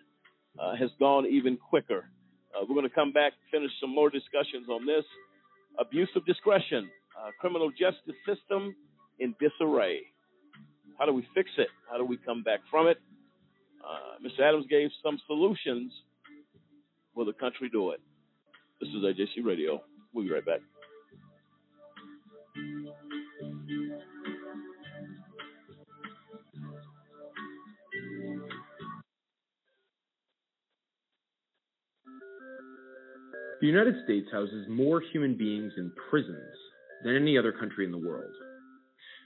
uh, has gone even quicker. Uh, we're going to come back, finish some more discussions on this. Abuse of discretion, uh, criminal justice system in disarray. How do we fix it? How do we come back from it? Uh, Mr. Adams gave some solutions. Will the country do it? This is AJC Radio. We'll be right back. The United States houses more human beings in prisons than any other country in the world.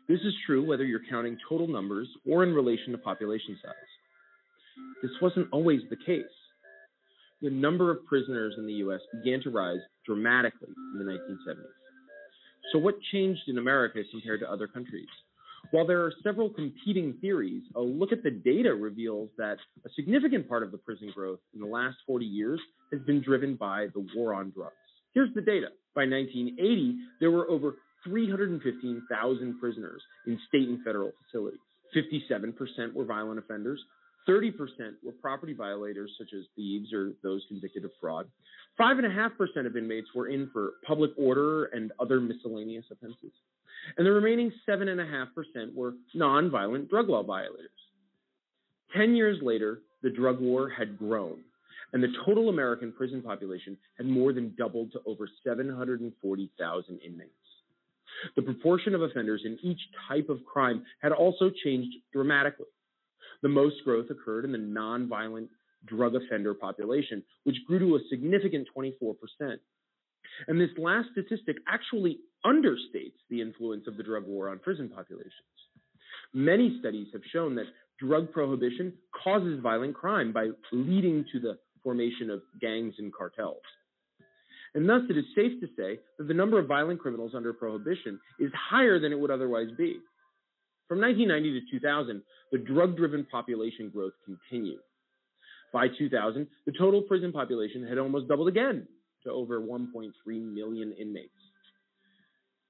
This is true whether you're counting total numbers or in relation to population size. This wasn't always the case. The number of prisoners in the U.S. began to rise dramatically in the 1970s. So, what changed in America compared to other countries? While there are several competing theories, a look at the data reveals that a significant part of the prison growth in the last 40 years has been driven by the war on drugs. Here's the data. By 1980, there were over 315,000 prisoners in state and federal facilities. 57% were violent offenders. 30% were property violators, such as thieves or those convicted of fraud. 5.5% of inmates were in for public order and other miscellaneous offenses. And the remaining 7.5% were nonviolent drug law violators. Ten years later, the drug war had grown, and the total American prison population had more than doubled to over 740,000 inmates. The proportion of offenders in each type of crime had also changed dramatically. The most growth occurred in the nonviolent drug offender population, which grew to a significant 24%. And this last statistic actually understates the influence of the drug war on prison populations. Many studies have shown that drug prohibition causes violent crime by leading to the formation of gangs and cartels. And thus, it is safe to say that the number of violent criminals under prohibition is higher than it would otherwise be. From 1990 to 2000, the drug driven population growth continued. By 2000, the total prison population had almost doubled again to over 1.3 million inmates.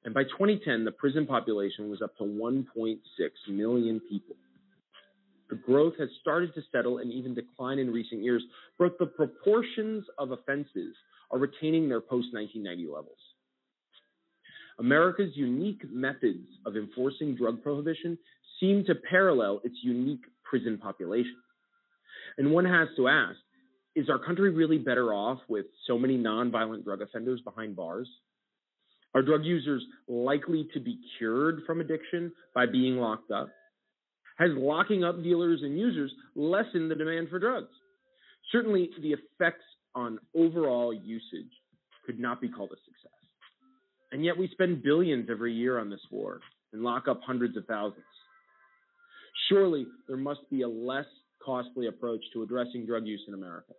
And by 2010, the prison population was up to 1.6 million people. The growth has started to settle and even decline in recent years, but the proportions of offenses are retaining their post 1990 levels. America's unique methods of enforcing drug prohibition seem to parallel its unique prison population. And one has to ask is our country really better off with so many nonviolent drug offenders behind bars? Are drug users likely to be cured from addiction by being locked up? Has locking up dealers and users lessened the demand for drugs? Certainly, the effects on overall usage could not be called a success. And yet, we spend billions every year on this war and lock up hundreds of thousands. Surely, there must be a less costly approach to addressing drug use in America.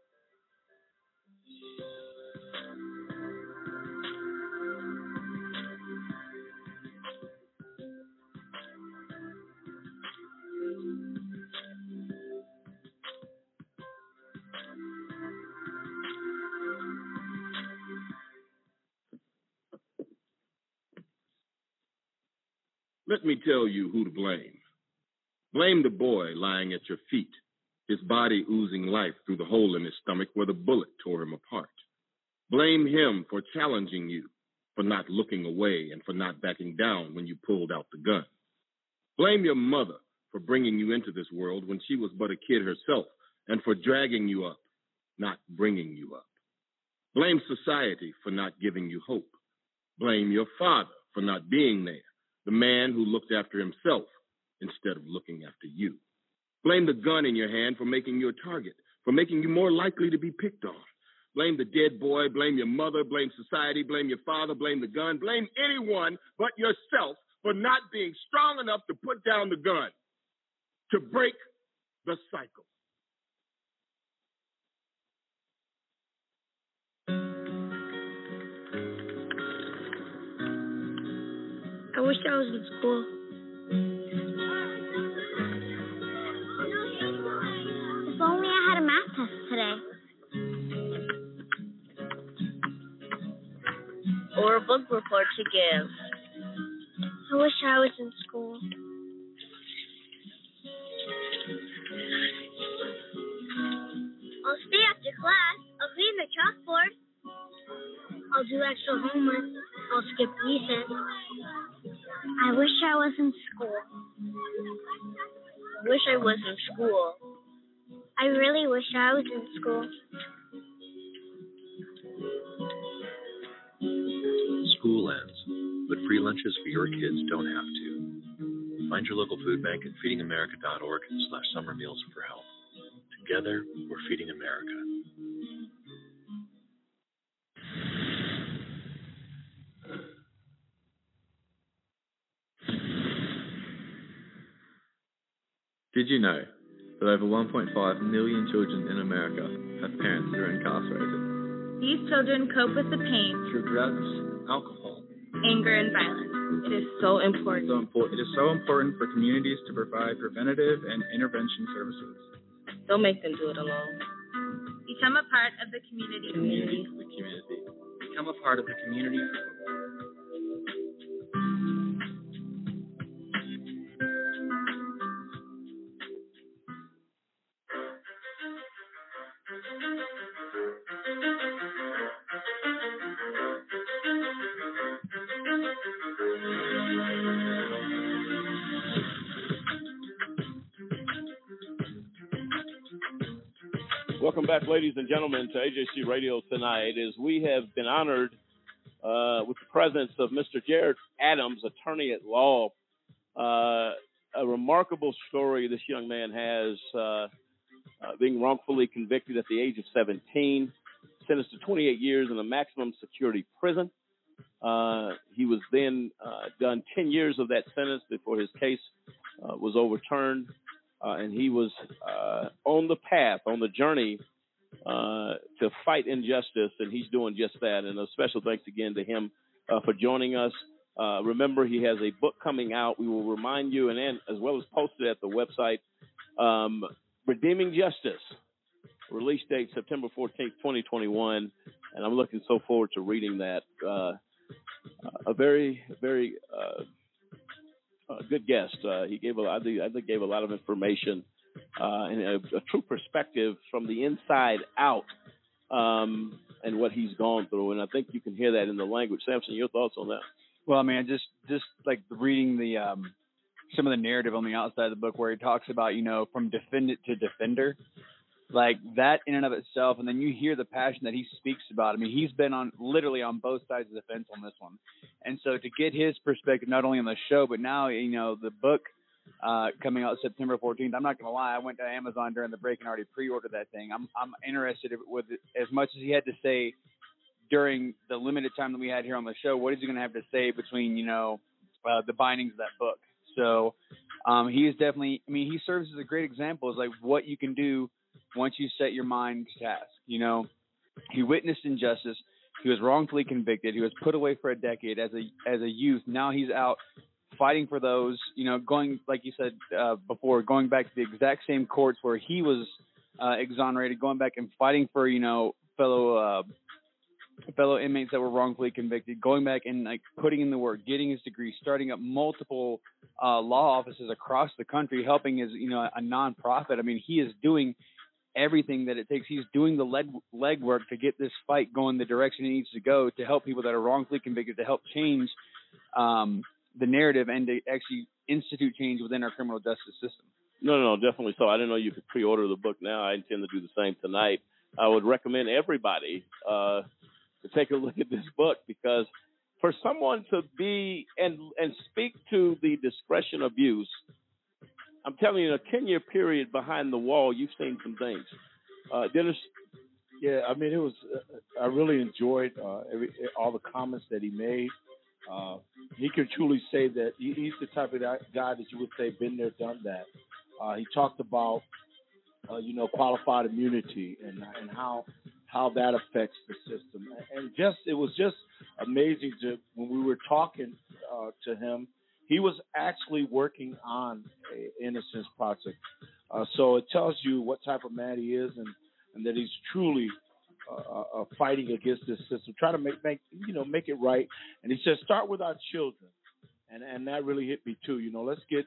Let me tell you who to blame. Blame the boy lying at your feet, his body oozing life through the hole in his stomach where the bullet tore him apart. Blame him for challenging you, for not looking away, and for not backing down when you pulled out the gun. Blame your mother for bringing you into this world when she was but a kid herself, and for dragging you up, not bringing you up. Blame society for not giving you hope. Blame your father for not being there, the man who looked after himself instead of looking after you. Blame the gun in your hand for making you a target, for making you more likely to be picked on. Blame the dead boy, blame your mother, blame society, blame your father, blame the gun, blame anyone but yourself for not being strong enough to put down the gun, to break the cycle. I wish I was in school. If only I had a math test today. or a book report to give. I wish I was in school. I'll stay after class. I'll clean the chalkboard. I'll do extra homework. I'll skip recess. I wish I was in school. I wish I was in school. I really wish I was in school. School ends, but free lunches for your kids don't have to. Find your local food bank at feedingamerica.org slash summer meals for help. Together, we're feeding America. Did you know that over 1.5 million children in America have parents who are incarcerated? These children cope with the pain, Through drugs, alcohol. anger, and violence. It is so important. So important. It is so important for communities to provide preventative and intervention services. Don't make them do it alone. Become a part of the community. Community, the community. Become a part of the community. Back, ladies and gentlemen, to AJC Radio tonight. is we have been honored uh, with the presence of Mr. Jarrett Adams, attorney at law. Uh, a remarkable story this young man has, uh, uh, being wrongfully convicted at the age of 17, sentenced to 28 years in a maximum security prison. Uh, he was then uh, done 10 years of that sentence before his case was overturned. uh, and he was uh, on the path, on the journey uh, to fight injustice, and he's doing just that. And a special thanks again to him uh, for joining us. Uh, remember, he has a book coming out. We will remind you, and then as well as posted at the website, um, Redeeming Justice. Release date September 14th, 2021, and I'm looking so forward to reading that. Uh, a very, very uh, good guest. Uh, he gave a, I think, I think gave a lot of information uh, and a, a, true perspective from the inside out, um, and what he's gone through. And I think you can hear that in the language. Samson, your thoughts on that? Well, I mean, just just like reading the um, some of the narrative on the outside of the book where he talks about you know from defendant to defender like that in and of itself and then you hear the passion that he speaks about i mean he's been on literally on both sides of the fence on this one and so to get his perspective not only on the show but now you know the book uh coming out september 14th i'm not to lie i went to amazon during the break and already pre-ordered that thing i'm i'm interested with as much as he had to say during the limited time that we had here on the show what is he to have to say between you know uh, the bindings of that book so um, he is definitely. I mean, he serves as a great example. Is like what you can do once you set your mind to task. You know, he witnessed injustice. He was wrongfully convicted. He was put away for a decade as a as a youth. Now he's out fighting for those. You know, going like you said uh, before, going back to the exact same courts where he was uh, exonerated, going back and fighting for you know fellow uh, fellow inmates that were wrongfully convicted, going back and like putting in the work, getting his degree, starting up multiple uh, law offices across the country, helping his you know a nonprofit. I mean, he is doing everything that it takes. He's doing the leg legwork to get this fight going the direction it needs to go to help people that are wrongfully convicted, to help change um, the narrative and to actually institute change within our criminal justice system. No, no, no, definitely so. I didn't know you could pre-order the book now. I intend to do the same tonight. I would recommend everybody uh, to take a look at this book because for someone to be and and speak to the discretion abuse, I'm telling you, in a 10 year period behind the wall, you've seen some things. Uh, Dennis. Yeah, I mean, it was. Uh, I really enjoyed uh, every, all the comments that he made. Uh, he can truly say that he, he's the type of guy that you would say been there, done that. Uh, he talked about, uh, you know, qualified immunity and and how how that affects the system. And just it was just amazing to when we were talking uh, to him, he was actually working on a innocence project. Uh, so it tells you what type of man he is, and and that he's truly uh, uh, uh fighting against this system, trying to make make you know make it right. And he says start with our children, and and that really hit me too. You know, let's get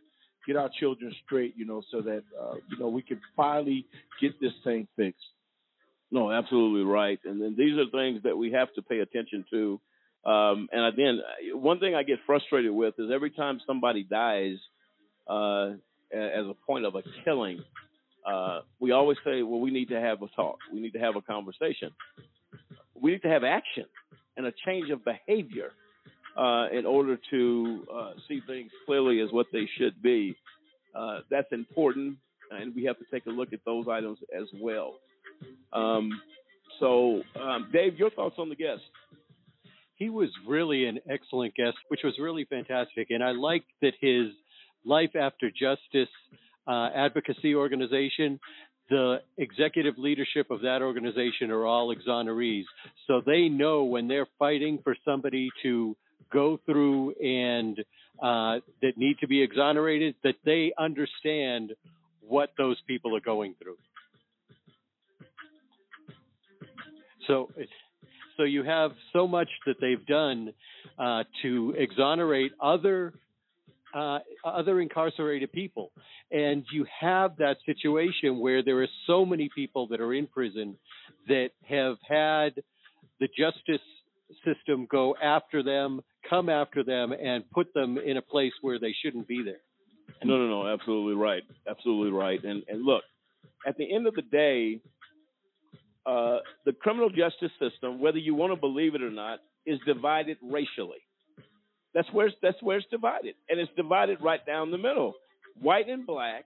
get our children straight, you know, so that uh, you know we can finally get this thing fixed. No, absolutely right. And then these are things that we have to pay attention to. Um, and then one thing I get frustrated with is every time somebody dies uh, as a point of a killing, uh, we always say, well, we need to have a talk. We need to have a conversation. We need to have action and a change of behavior uh, in order to uh, see things clearly as what they should be. Uh, that's important, and we have to take a look at those items as well. Um, so, um, Dave, your thoughts on the guest? He was really an excellent guest, which was really fantastic. And I liked that his Life After Justice uh, advocacy organization, the executive leadership of that organization are all exonerees. So they know when they're fighting for somebody to go through and uh, that need to be exonerated, that they understand what those people are going through. So, so you have so much that they've done uh, to exonerate other uh, other incarcerated people, and you have that situation where there are so many people that are in prison that have had the justice system go after them, come after them, and put them in a place where they shouldn't be there. No, no, no, absolutely right, absolutely right. And and look, at the end of the day, uh, the criminal justice system, whether you want to believe it or not, is divided racially. That's where it's, that's where it's divided, and it's divided right down the middle, white and black,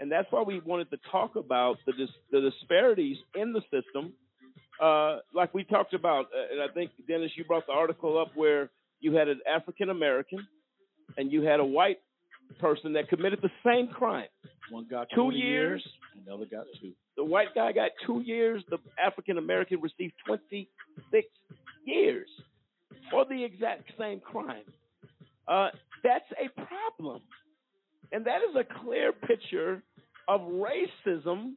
and that's why we wanted to talk about the dis- the disparities in the system, uh, like we talked about. Uh, and I think Dennis, you brought the article up where you had an African American and you had a white person that committed the same crime, One got Two 20 years. and the other got two. The white guy got two years. The African American received 26 years for the exact same crime. Uh, that's a problem. And that is a clear picture of racism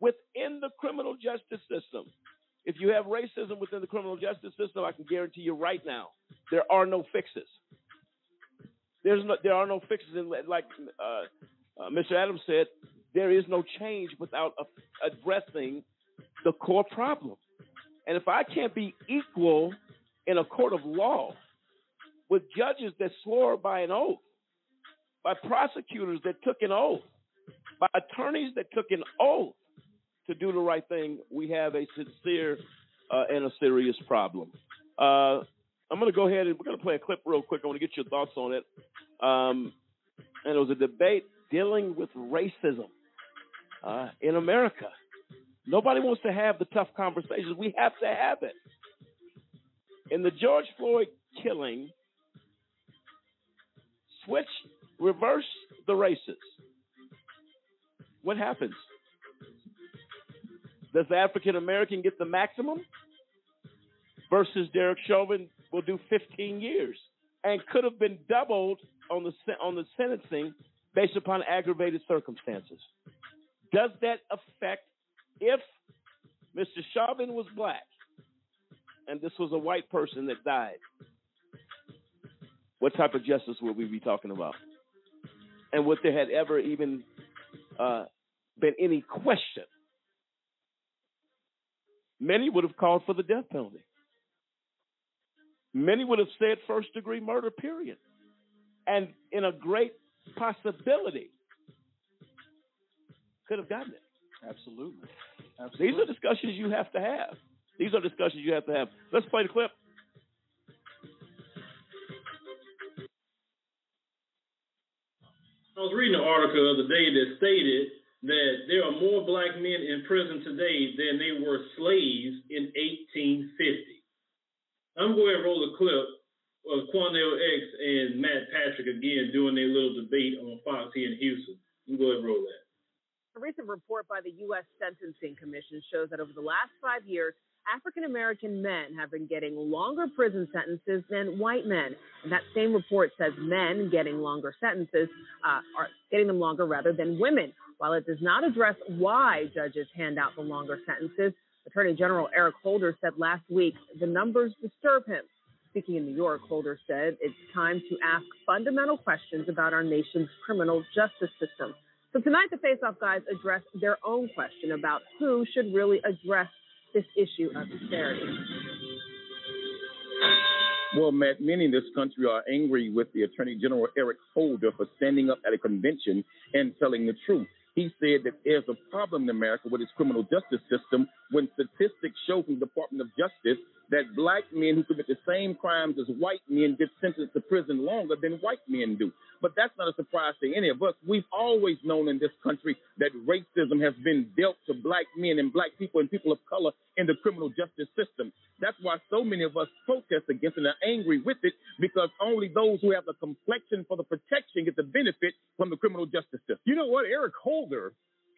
within the criminal justice system. If you have racism within the criminal justice system, I can guarantee you right now, there are no fixes. There's no, there are no fixes. In, like uh, uh, Mr. Adams said, there is no change without addressing the core problem. And if I can't be equal in a court of law with judges that swore by an oath, by prosecutors that took an oath, by attorneys that took an oath to do the right thing, we have a sincere uh, and a serious problem. Uh, I'm going to go ahead and we're going to play a clip real quick. I want to get your thoughts on it. Um, and it was a debate dealing with racism uh, in America. Nobody wants to have the tough conversations. We have to have it. In the George Floyd killing, switch, reverse the races. What happens? Does the African American get the maximum? Versus Derek Chauvin will do 15 years and could have been doubled on the on the sentencing based upon aggravated circumstances. Does that affect if Mr. Chauvin was black and this was a white person that died? What type of justice would we be talking about? And would there had ever even uh, been any question? Many would have called for the death penalty. Many would have said first degree murder, period. And in a great possibility, could have gotten it. Absolutely. These are discussions you have to have. These are discussions you have to have. Let's play the clip. I was reading an article the other day that stated that there are more black men in prison today than they were slaves in 1850. I'm going to roll a clip of Quanell X and Matt Patrick again doing their little debate on Fox here in Houston. You can go ahead and roll that. A recent report by the U.S. Sentencing Commission shows that over the last five years, African American men have been getting longer prison sentences than white men. And that same report says men getting longer sentences uh, are getting them longer rather than women. While it does not address why judges hand out the longer sentences, Attorney General Eric Holder said last week the numbers disturb him. Speaking in New York, Holder said it's time to ask fundamental questions about our nation's criminal justice system. So tonight, the Face Off guys address their own question about who should really address this issue of disparity. Well, Matt, many in this country are angry with the Attorney General Eric Holder for standing up at a convention and telling the truth. He said that there's a problem in America with its criminal justice system when statistics show from the Department of Justice that black men who commit the same crimes as white men get sentenced to prison longer than white men do. But that's not a surprise to any of us. We've always known in this country that racism has been dealt to black men and black people and people of color in the criminal justice system. That's why so many of us protest against and are angry with it because only those who have the complexion for the protection get the benefit from the criminal justice system. You know what? Eric Holder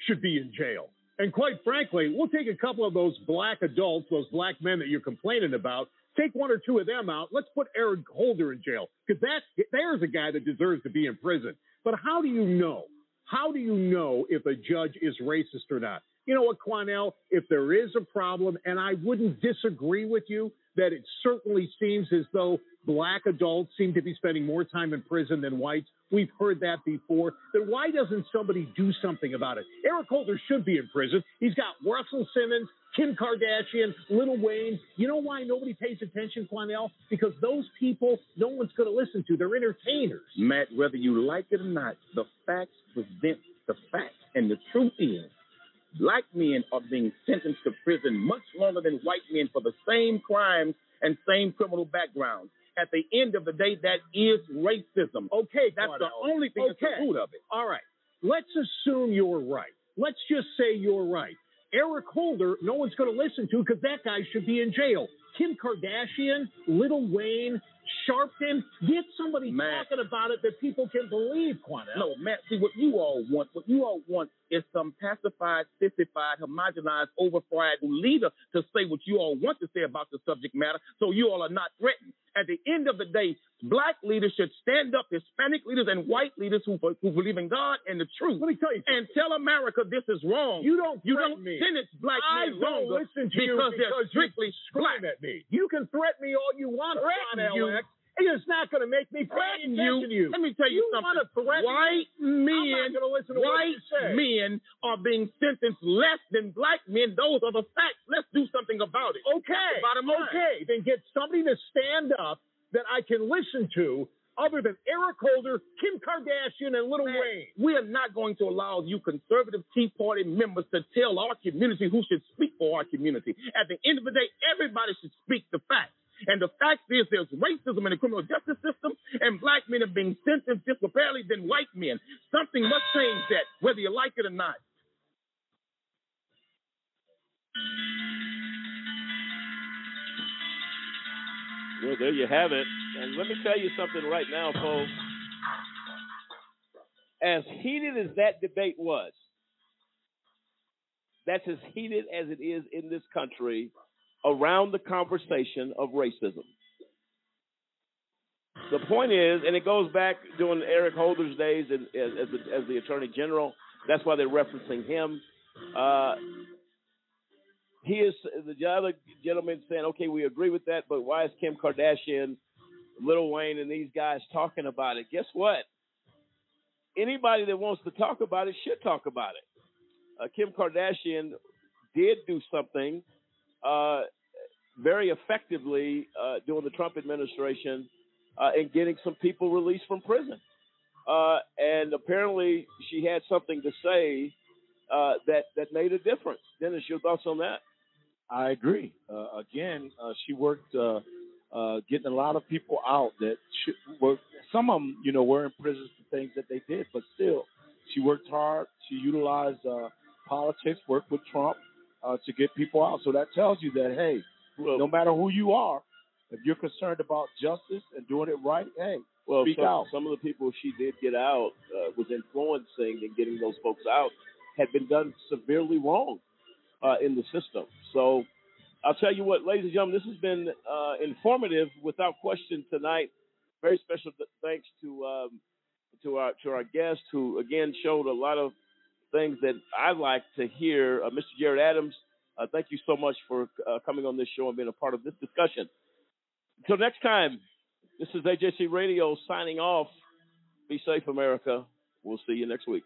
should be in jail. And quite frankly, we'll take a couple of those black adults, those black men that you're complaining about, take one or two of them out. Let's put Eric Holder in jail because that's there's a guy that deserves to be in prison. But how do you know? How do you know if a judge is racist or not? You know what, Quanell? If there is a problem, and I wouldn't disagree with you that it certainly seems as though black adults seem to be spending more time in prison than whites. We've heard that before. Then why doesn't somebody do something about it? Eric Holder should be in prison. He's got Russell Simmons, Kim Kardashian, Little Wayne. You know why nobody pays attention, Quanell? Because those people, no one's going to listen to. They're entertainers. Matt, whether you like it or not, the facts present the facts. And the truth is, black men are being sentenced to prison much longer than white men for the same crimes and same criminal backgrounds. At the end of the day, that is racism. Okay, that's the only thing okay. that's the root of it. All right. Let's assume you're right. Let's just say you're right. Eric Holder, no one's going to listen to because that guy should be in jail. Kim Kardashian, Little Wayne, Sharpton, get somebody Man. talking about it that people can believe, Quanell. No, Matt, see what you all want, what you all want is some pacified, sissified, homogenized, overfried leader to say what you all want to say about the subject matter so you all are not threatened. At the end of the day, black leaders should stand up, Hispanic leaders and white leaders who, who believe in God and the truth. Let me tell you and tell America this is wrong. You don't you threaten don't me. sentence black I men don't longer listen to because you they're strictly black. at me. You can threaten me all you want, Threaten you. Alex. It's not going to make me Threaten to you. Let me tell you, you something. want to threaten white men, I'm not going to listen to what white men are being sentenced less than black men. Those are the facts. Let's do something about it. Okay. Bottom line. Okay. Then get somebody to stand up that I can listen to other than Eric Holder, Kim Kardashian, and Little Man, Wayne. We are not going to allow you conservative Tea Party members to tell our community who should speak for our community. At the end of the day, everybody should speak the facts. And the fact is there's racism in the criminal justice system, and black men are being sentenced disproportionately than white men. Something must change that, whether you like it or not. Well, there you have it. And let me tell you something right now, folks. As heated as that debate was, that's as heated as it is in this country around the conversation of racism. The point is, and it goes back during Eric Holder's days as, as, the, as the Attorney General. That's why they're referencing him. Uh, he is the other gentleman saying, okay, we agree with that, but why is Kim Kardashian, Lil Wayne, and these guys talking about it? Guess what? Anybody that wants to talk about it should talk about it. Uh, Kim Kardashian did do something uh, very effectively uh, during the Trump administration uh, in getting some people released from prison. Uh, and apparently, she had something to say uh, that that made a difference. Dennis, your thoughts on that? I agree. Again, she worked getting a lot of people out that were some of them, you know, were in prison for things that they did, but still, she worked hard. She utilized politics, worked with Trump uh, to get people out. So that tells you that hey, no matter who you are, if you're concerned about justice and doing it right, hey, Well, speak some, out. some of the people she did get out uh, was influencing and getting those folks out had been done severely wrong uh, in the system. So I'll tell you what, ladies and gentlemen, this has been uh, informative without question tonight. Very special th- thanks to um, to our to our guest who again showed a lot of things that I like to hear. Uh, Mr. Jarrett Adams, uh, thank you so much for uh, coming on this show and being a part of this discussion. Until next time, this is AJC Radio signing off. Be safe, America. We'll see you next week.